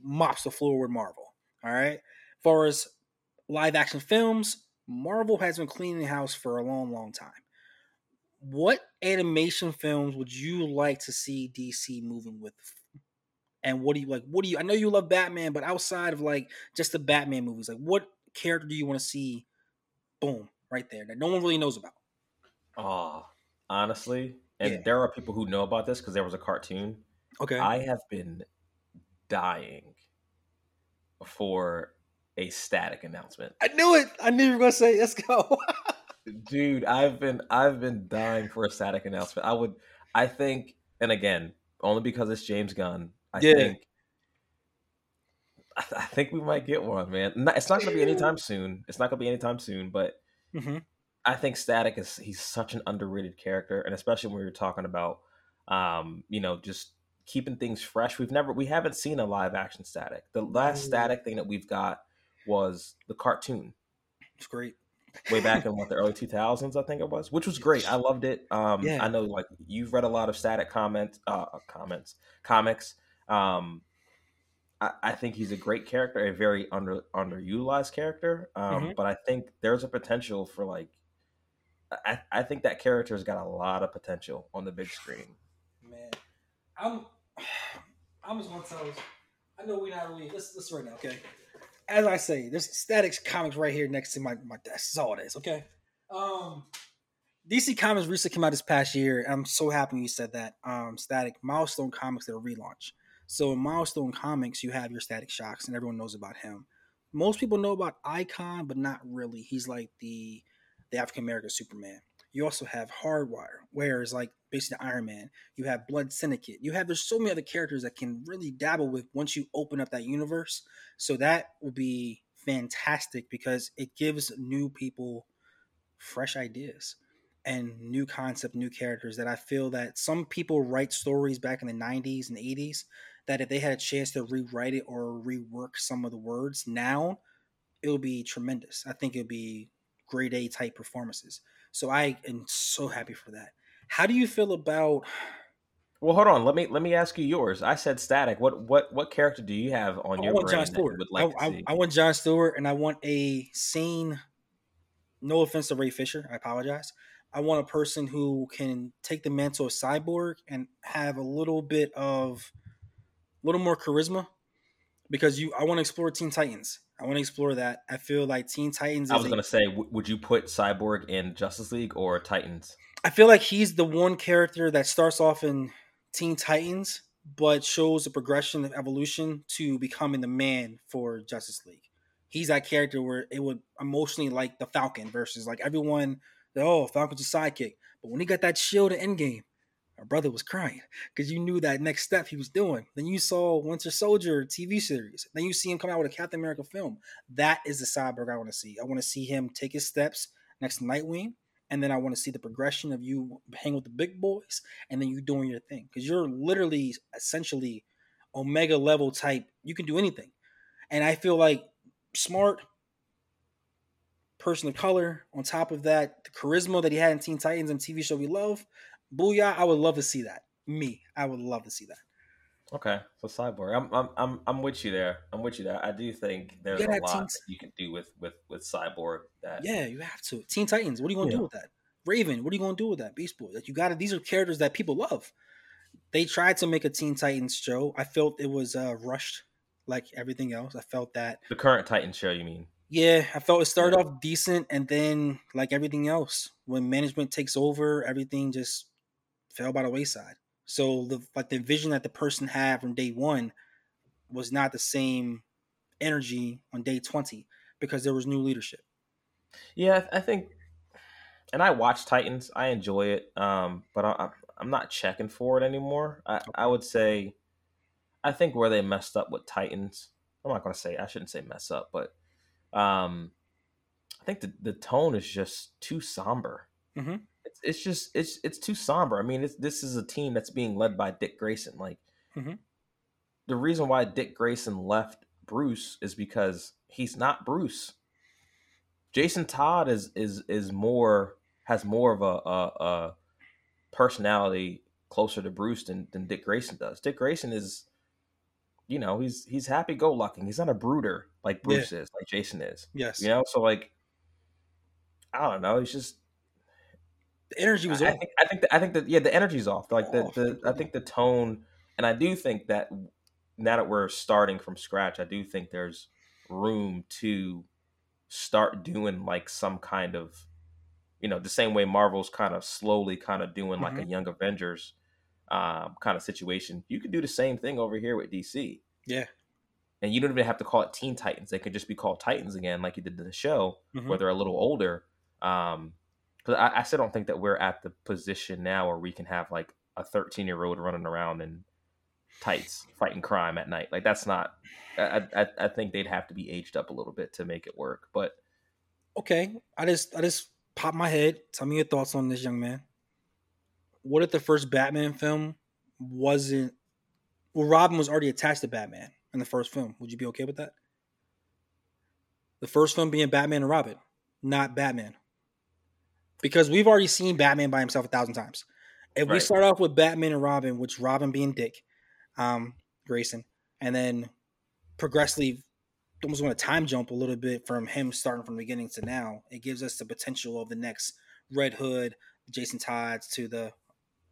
[SPEAKER 2] mops the floor with Marvel. All right. As far as live action films, Marvel has been cleaning the house for a long, long time. What animation films would you like to see DC moving with? And what do you like? What do you? I know you love Batman, but outside of like just the Batman movies, like what character do you want to see? Boom, right there that no one really knows about.
[SPEAKER 1] Oh, honestly, and yeah. there are people who know about this because there was a cartoon.
[SPEAKER 2] Okay,
[SPEAKER 1] I have been dying for a static announcement.
[SPEAKER 2] I knew it. I knew you were gonna say, "Let's go."
[SPEAKER 1] Dude, I've been I've been dying for a static announcement. I would, I think, and again, only because it's James Gunn. I yeah. think I, think we might get one, man. It's not going to be anytime soon. It's not going to be anytime soon, but mm-hmm. I think Static is he's such an underrated character, and especially when we are talking about, um, you know, just keeping things fresh. We've never we haven't seen a live action Static. The last Ooh. Static thing that we've got was the cartoon.
[SPEAKER 2] It's great.
[SPEAKER 1] Way back in what the early two thousands, I think it was, which was great. I loved it. Um, yeah. I know like you've read a lot of Static comments, uh, comments, comics. Um, I, I, think he's a great character, a very under underutilized character. Um, mm-hmm. But I think there's a potential for like, I, I think that character's got a lot of potential on the big screen.
[SPEAKER 2] Man, I'm I'm just gonna tell us. I know we're not really. Let's let's right now, okay? As I say, there's Statics comics right here next to my my desk. That's all it is, okay? Um, DC Comics recently came out this past year. I'm so happy you said that. Um, Static Milestone Comics did a relaunch. So in Milestone Comics, you have your Static Shocks, and everyone knows about him. Most people know about Icon, but not really. He's like the the African American Superman. You also have Hardware, where is like basically Iron Man. You have Blood Syndicate. You have there's so many other characters that can really dabble with once you open up that universe. So that will be fantastic because it gives new people fresh ideas and new concept, new characters that I feel that some people write stories back in the 90s and 80s that if they had a chance to rewrite it or rework some of the words now, it would be tremendous. I think it would be grade A type performances. So I am so happy for that. How do you feel about?
[SPEAKER 1] Well, hold on. Let me let me ask you yours. I said static. What what what character do you have on I your want John Stewart.
[SPEAKER 2] would like I, I, I, want John Stewart, and I want a sane. No offense to Ray Fisher, I apologize. I want a person who can take the mantle of cyborg and have a little bit of a little more charisma because you I want to explore Teen Titans. I want to explore that. I feel like Teen Titans.
[SPEAKER 1] I was going to say, w- would you put Cyborg in Justice League or Titans?
[SPEAKER 2] I feel like he's the one character that starts off in Teen Titans, but shows a progression of evolution to becoming the man for Justice League. He's that character where it would emotionally like the Falcon versus like everyone. Oh, Falcon's a sidekick, but when he got that shield in Endgame, our brother was crying because you knew that next step he was doing. Then you saw Winter Soldier TV series. Then you see him come out with a Captain America film. That is the cyborg I want to see. I want to see him take his steps next to Nightwing, and then I want to see the progression of you hang with the big boys, and then you doing your thing because you're literally essentially Omega level type. You can do anything, and I feel like smart person of color. On top of that, the charisma that he had in Teen Titans and TV show we love. Booyah! I would love to see that. Me, I would love to see that.
[SPEAKER 1] Okay, so cyborg, I'm I'm I'm I'm with you there. I'm with you there. I do think there's a lot Teen... you can do with with with cyborg. That
[SPEAKER 2] yeah, you have to. Teen Titans. What are you gonna yeah. do with that? Raven. What are you gonna do with that? Beast Boy. Like you got to These are characters that people love. They tried to make a Teen Titans show. I felt it was uh, rushed, like everything else. I felt that
[SPEAKER 1] the current Titans show. You mean?
[SPEAKER 2] Yeah, I felt it started yeah. off decent, and then like everything else, when management takes over, everything just fell by the wayside. So the like the vision that the person had from day one was not the same energy on day 20 because there was new leadership.
[SPEAKER 1] Yeah, I think, and I watch Titans. I enjoy it, um, but I, am not checking for it anymore. I, I, would say, I think where they messed up with Titans. I'm not going to say I shouldn't say mess up, but um, I think the the tone is just too somber. Mm-hmm it's, just it's it's too somber. I mean, this is a team that's being led by Dick Grayson. Like mm-hmm. the reason why Dick Grayson left Bruce is because he's not Bruce. Jason Todd is is is more has more of a a, a, personality closer to Bruce than, than Dick Grayson does. Dick Grayson is, you know, he's he's happy go lucky. He's not a brooder like Bruce yeah. is, like Jason is.
[SPEAKER 2] Yes.
[SPEAKER 1] You know, so like I don't know, he's just
[SPEAKER 2] the energy was
[SPEAKER 1] I,
[SPEAKER 2] off.
[SPEAKER 1] I think I think, the, I think that yeah, the energy's off. Like the, the I think the tone and I do think that now that we're starting from scratch, I do think there's room to start doing like some kind of you know the same way marvel's kind of slowly kind of doing like mm-hmm. a young avengers um, kind of situation you could do the same thing over here with dc
[SPEAKER 2] yeah
[SPEAKER 1] and you don't even have to call it teen titans they could just be called titans again like you did in the show mm-hmm. where they're a little older um but I, I still don't think that we're at the position now where we can have like a 13 year old running around in tights fighting crime at night like that's not I, I, I think they'd have to be aged up a little bit to make it work. But
[SPEAKER 2] okay, I just I just pop my head. Tell me your thoughts on this young man. What if the first Batman film wasn't? Well, Robin was already attached to Batman in the first film. Would you be okay with that? The first film being Batman and Robin, not Batman, because we've already seen Batman by himself a thousand times. If right. we start off with Batman and Robin, which Robin being Dick um, Grayson, and then progressively almost want to time jump a little bit from him starting from the beginning to now. It gives us the potential of the next Red Hood, Jason Todd's to the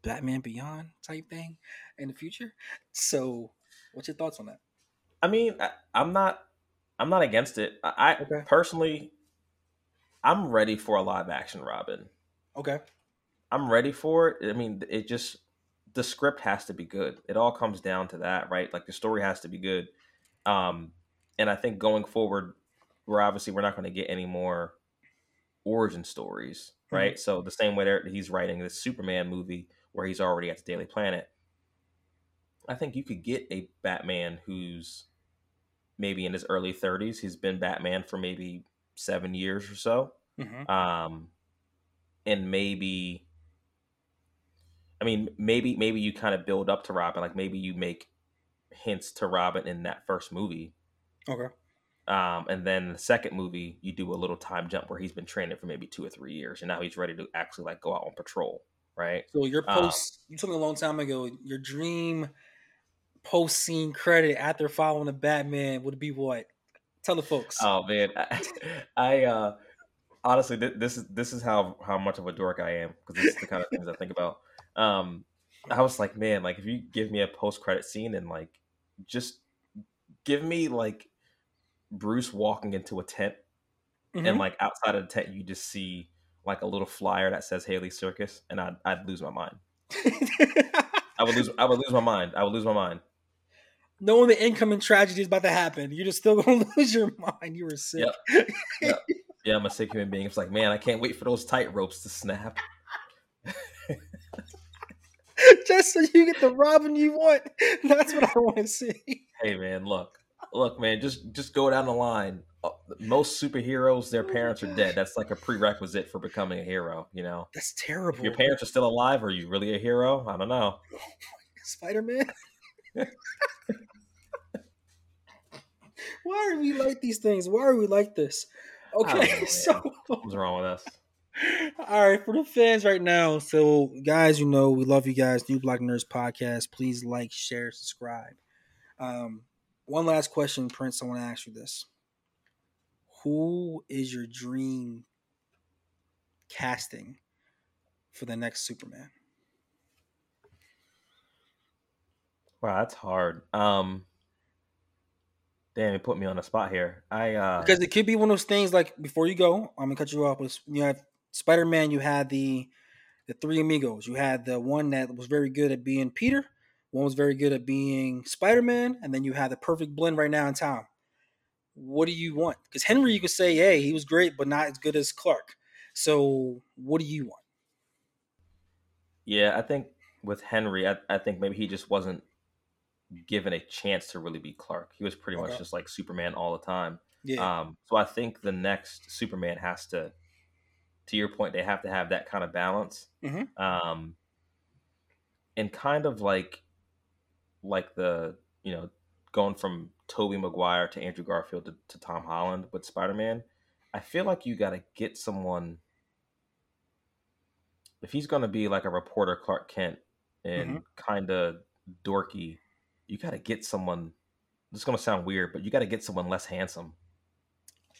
[SPEAKER 2] Batman Beyond type thing in the future. So, what's your thoughts on that?
[SPEAKER 1] I mean, I, am not, I'm not against it. I, okay. personally, I'm ready for a live action Robin.
[SPEAKER 2] Okay.
[SPEAKER 1] I'm ready for it. I mean, it just the script has to be good. It all comes down to that, right? Like the story has to be good. Um, and I think going forward, we're obviously we're not going to get any more origin stories, right? Mm-hmm. So the same way that he's writing this Superman movie where he's already at the Daily Planet, I think you could get a Batman who's maybe in his early 30s. He's been Batman for maybe seven years or so. Mm-hmm. Um, and maybe, I mean, maybe maybe you kind of build up to Robin. Like maybe you make hints to Robin in that first movie.
[SPEAKER 2] Okay.
[SPEAKER 1] Um, and then the second movie, you do a little time jump where he's been training for maybe two or three years, and now he's ready to actually like go out on patrol, right?
[SPEAKER 2] So your um, post, um, you told me a long time ago, your dream post scene credit after following the Batman would be what? Tell the folks.
[SPEAKER 1] Oh man, I, I uh, honestly, this is this is how how much of a dork I am because this is the kind of things I think about. Um, I was like, man, like if you give me a post credit scene and like just give me like Bruce walking into a tent mm-hmm. and like outside of the tent you just see like a little flyer that says Haly Circus and I'd, I'd lose my mind. I would lose I would lose my mind. I would lose my mind.
[SPEAKER 2] Knowing the incoming tragedy is about to happen, you're just still gonna lose your mind. You were sick.
[SPEAKER 1] Yep. yep. Yeah, I'm a sick human being. It's like, man, I can't wait for those tight ropes to snap.
[SPEAKER 2] just so you get the Robin you want. That's what I want to see.
[SPEAKER 1] Hey man, look, look, man, just just go down the line. Uh, most superheroes, their parents are dead. That's like a prerequisite for becoming a hero. You know,
[SPEAKER 2] that's terrible.
[SPEAKER 1] If your parents are still alive. Are you really a hero? I don't know.
[SPEAKER 2] Spider Man. Why are we like these things? Why are we like this? Okay, know, so
[SPEAKER 1] what's wrong with us?
[SPEAKER 2] All right, for the fans right now. So, guys, you know we love you guys. New Black Nerds podcast. Please like, share, subscribe. Um, one last question, Prince. I want to ask you this: Who is your dream casting for the next Superman?
[SPEAKER 1] Wow, that's hard. Um, damn, you put me on the spot here. I uh
[SPEAKER 2] because it could be one of those things like before you go, I'm gonna cut you off. You have Spider Man, you had the the three amigos. You had the one that was very good at being Peter, one was very good at being Spider Man, and then you had the perfect blend right now in town. What do you want? Because Henry, you could say, hey, he was great, but not as good as Clark. So, what do you want?
[SPEAKER 1] Yeah, I think with Henry, I, I think maybe he just wasn't given a chance to really be Clark. He was pretty okay. much just like Superman all the time. Yeah. Um, so I think the next Superman has to to your point, they have to have that kind of balance. Mm-hmm. Um, and kind of like, like the you know, going from Tobey Maguire to Andrew Garfield to, to Tom Holland with Spider Man. I feel like you got to get someone if he's gonna be like a reporter Clark Kent and
[SPEAKER 2] Mm-hmm.
[SPEAKER 1] kind of dorky, you got to get someone. This is gonna sound weird, but you got to get someone less handsome.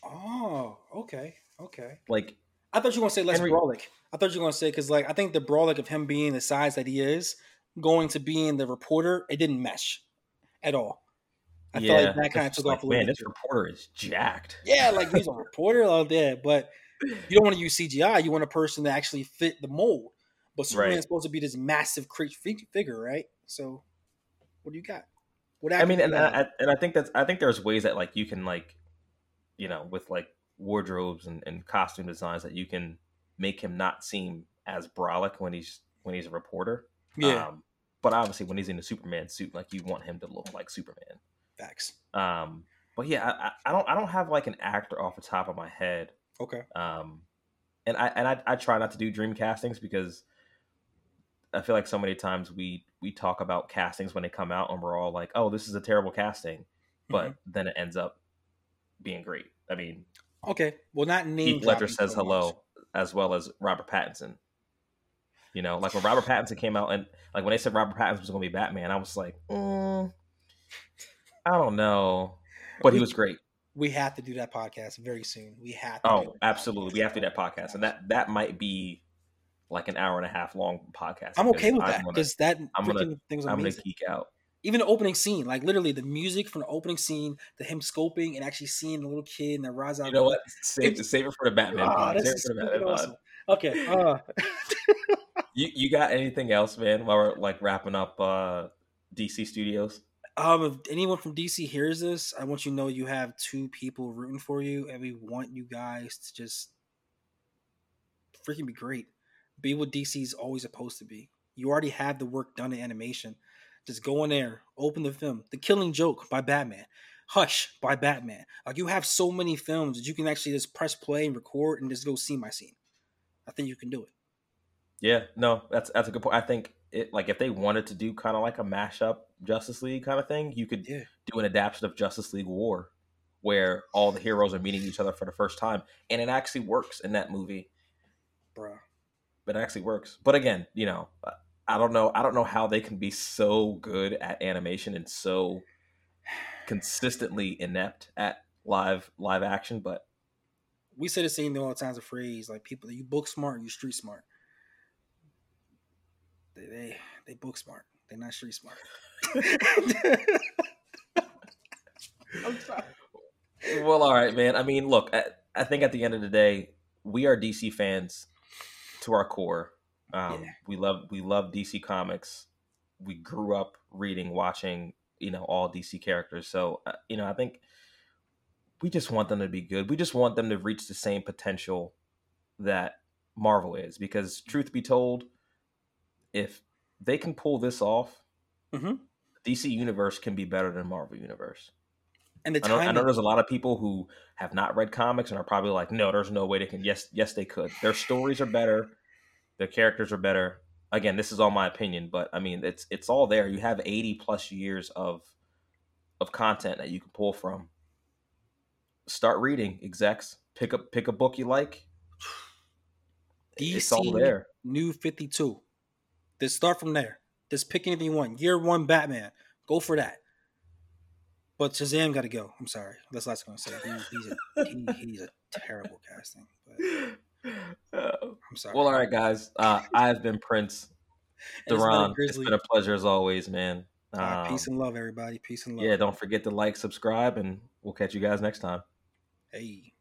[SPEAKER 2] Oh, okay, okay.
[SPEAKER 1] Like
[SPEAKER 2] I thought you were gonna say less
[SPEAKER 1] Henry-
[SPEAKER 2] Brolick. I thought you were gonna say because like I think the Brolick of him being the size that he is, going to being the reporter, it didn't mesh at all. I felt like that kind of took
[SPEAKER 1] like,
[SPEAKER 2] off a little
[SPEAKER 1] Man,
[SPEAKER 2] bit.
[SPEAKER 1] this reporter is jacked.
[SPEAKER 2] Yeah, like he's a reporter out there, but you don't want to use CGI. You want a person that actually fit the mold. But Superman's
[SPEAKER 1] Right.
[SPEAKER 2] supposed to be this massive cre- fig- figure, right? So, what do you got? What
[SPEAKER 1] I mean, and
[SPEAKER 2] do you got?
[SPEAKER 1] I, and I think that's I think there's ways that like you can like, you know, with like wardrobes and, and costume designs that you can make him not seem as brolic when he's when he's a reporter.
[SPEAKER 2] yeah,
[SPEAKER 1] Um, but obviously, when he's in the Superman suit, like you want him to look like Superman.
[SPEAKER 2] facts.
[SPEAKER 1] Um, but yeah, I, I- I don't I don't have like an actor off the top of my head.
[SPEAKER 2] Okay.
[SPEAKER 1] Um, and I and I, I try not to do dream castings because I feel like so many times we we talk about castings when they come out and we're all like, oh, this is a terrible casting, but
[SPEAKER 2] Mm-hmm.
[SPEAKER 1] then it ends up being great. I mean,
[SPEAKER 2] Okay. Well, not name.
[SPEAKER 1] Heath Ledger says
[SPEAKER 2] so much.
[SPEAKER 1] hello as well as Robert Pattinson. You know, like when Robert Pattinson came out and like when they said Robert Pattinson was going to be Batman, I was like, mm, I don't know, but he was great.
[SPEAKER 2] We have to do that podcast very soon. We have. to
[SPEAKER 1] Oh, absolutely.
[SPEAKER 2] podcast.
[SPEAKER 1] We have to do that podcast, and that that might be like an hour and a half long podcast.
[SPEAKER 2] I'm okay with that
[SPEAKER 1] I'm gonna,
[SPEAKER 2] because that
[SPEAKER 1] I'm gonna-
[SPEAKER 2] freaking thing was
[SPEAKER 1] I'm gonna
[SPEAKER 2] amazing.
[SPEAKER 1] geek out.
[SPEAKER 2] Even the opening scene, like literally the music from the opening scene, to him scoping and actually seeing the little kid and the rise out.
[SPEAKER 1] You know what? Save, save it for the Batman pod. Save it for the Batman
[SPEAKER 2] awesome. Okay. Uh,
[SPEAKER 1] You you got anything else, man? While we're like wrapping up uh DC Studios.
[SPEAKER 2] um, if anyone from DC hears this, I want you to know you have two people rooting for you, and we want you guys to just freaking be great. Be what DC's always supposed to be. You already have the work done in animation. Just go in there, open the film. The Killing Joke by Batman. Hush by Batman. Like you have so many films that you can actually just press play and record and just go see my scene. I think you can do it.
[SPEAKER 1] Yeah, no, that's that's a good point. I think it like if they wanted to do kind of like a mashup Justice League kind of thing, you could
[SPEAKER 2] Yeah.
[SPEAKER 1] do an adaptation of Justice League War, where all the heroes are meeting each other for the first time, and it actually works in that movie.
[SPEAKER 2] Bruh.
[SPEAKER 1] It actually works. But again, you know, I don't know. I don't know how they can be so good at animation and so consistently inept at live live action. But
[SPEAKER 2] we say the same thing all the time as a phrase like people you book smart you street smart they they, they book smart they're not street smart I'm sorry.
[SPEAKER 1] well, all right, man. I mean, look, I, I think at the end of the day, we are DC fans to our core. Um,
[SPEAKER 2] Yeah.
[SPEAKER 1] We love we love DC comics. We grew up reading, watching, you know, all DC characters. So, uh, you know, I think we just want them to be good. We just want them to reach the same potential that Marvel is. Because, truth be told, if they can pull this off,
[SPEAKER 2] Mhm.
[SPEAKER 1] DC Universe can be better than Marvel Universe.
[SPEAKER 2] And the
[SPEAKER 1] I know, I know there's a lot of people who have not read comics and are probably like, no, there's no way they can. Yes, yes, they could. Their stories are better. Their characters are better. Again, this is all my opinion, but I mean, it's it's all there. You have 80 plus years of of content that you can pull from. Start reading, execs. Pick up pick a book you like. It's all
[SPEAKER 2] DC
[SPEAKER 1] there.
[SPEAKER 2] new 52 just start from there just pick anything you want year one batman go for that but Shazam got to go. I'm sorry. That's what I was going to say. He, he's, a, he, he's a terrible casting. But
[SPEAKER 1] Uh,
[SPEAKER 2] I'm sorry.
[SPEAKER 1] well, all right, guys. Uh, I've been Prince
[SPEAKER 2] It's been a
[SPEAKER 1] Darron. It's
[SPEAKER 2] grizzly.
[SPEAKER 1] been a pleasure as always, man.
[SPEAKER 2] All right,
[SPEAKER 1] Um,
[SPEAKER 2] peace and love, everybody. Peace and love.
[SPEAKER 1] yeah, don't forget to like, subscribe, and we'll catch you guys next time.
[SPEAKER 2] Hey.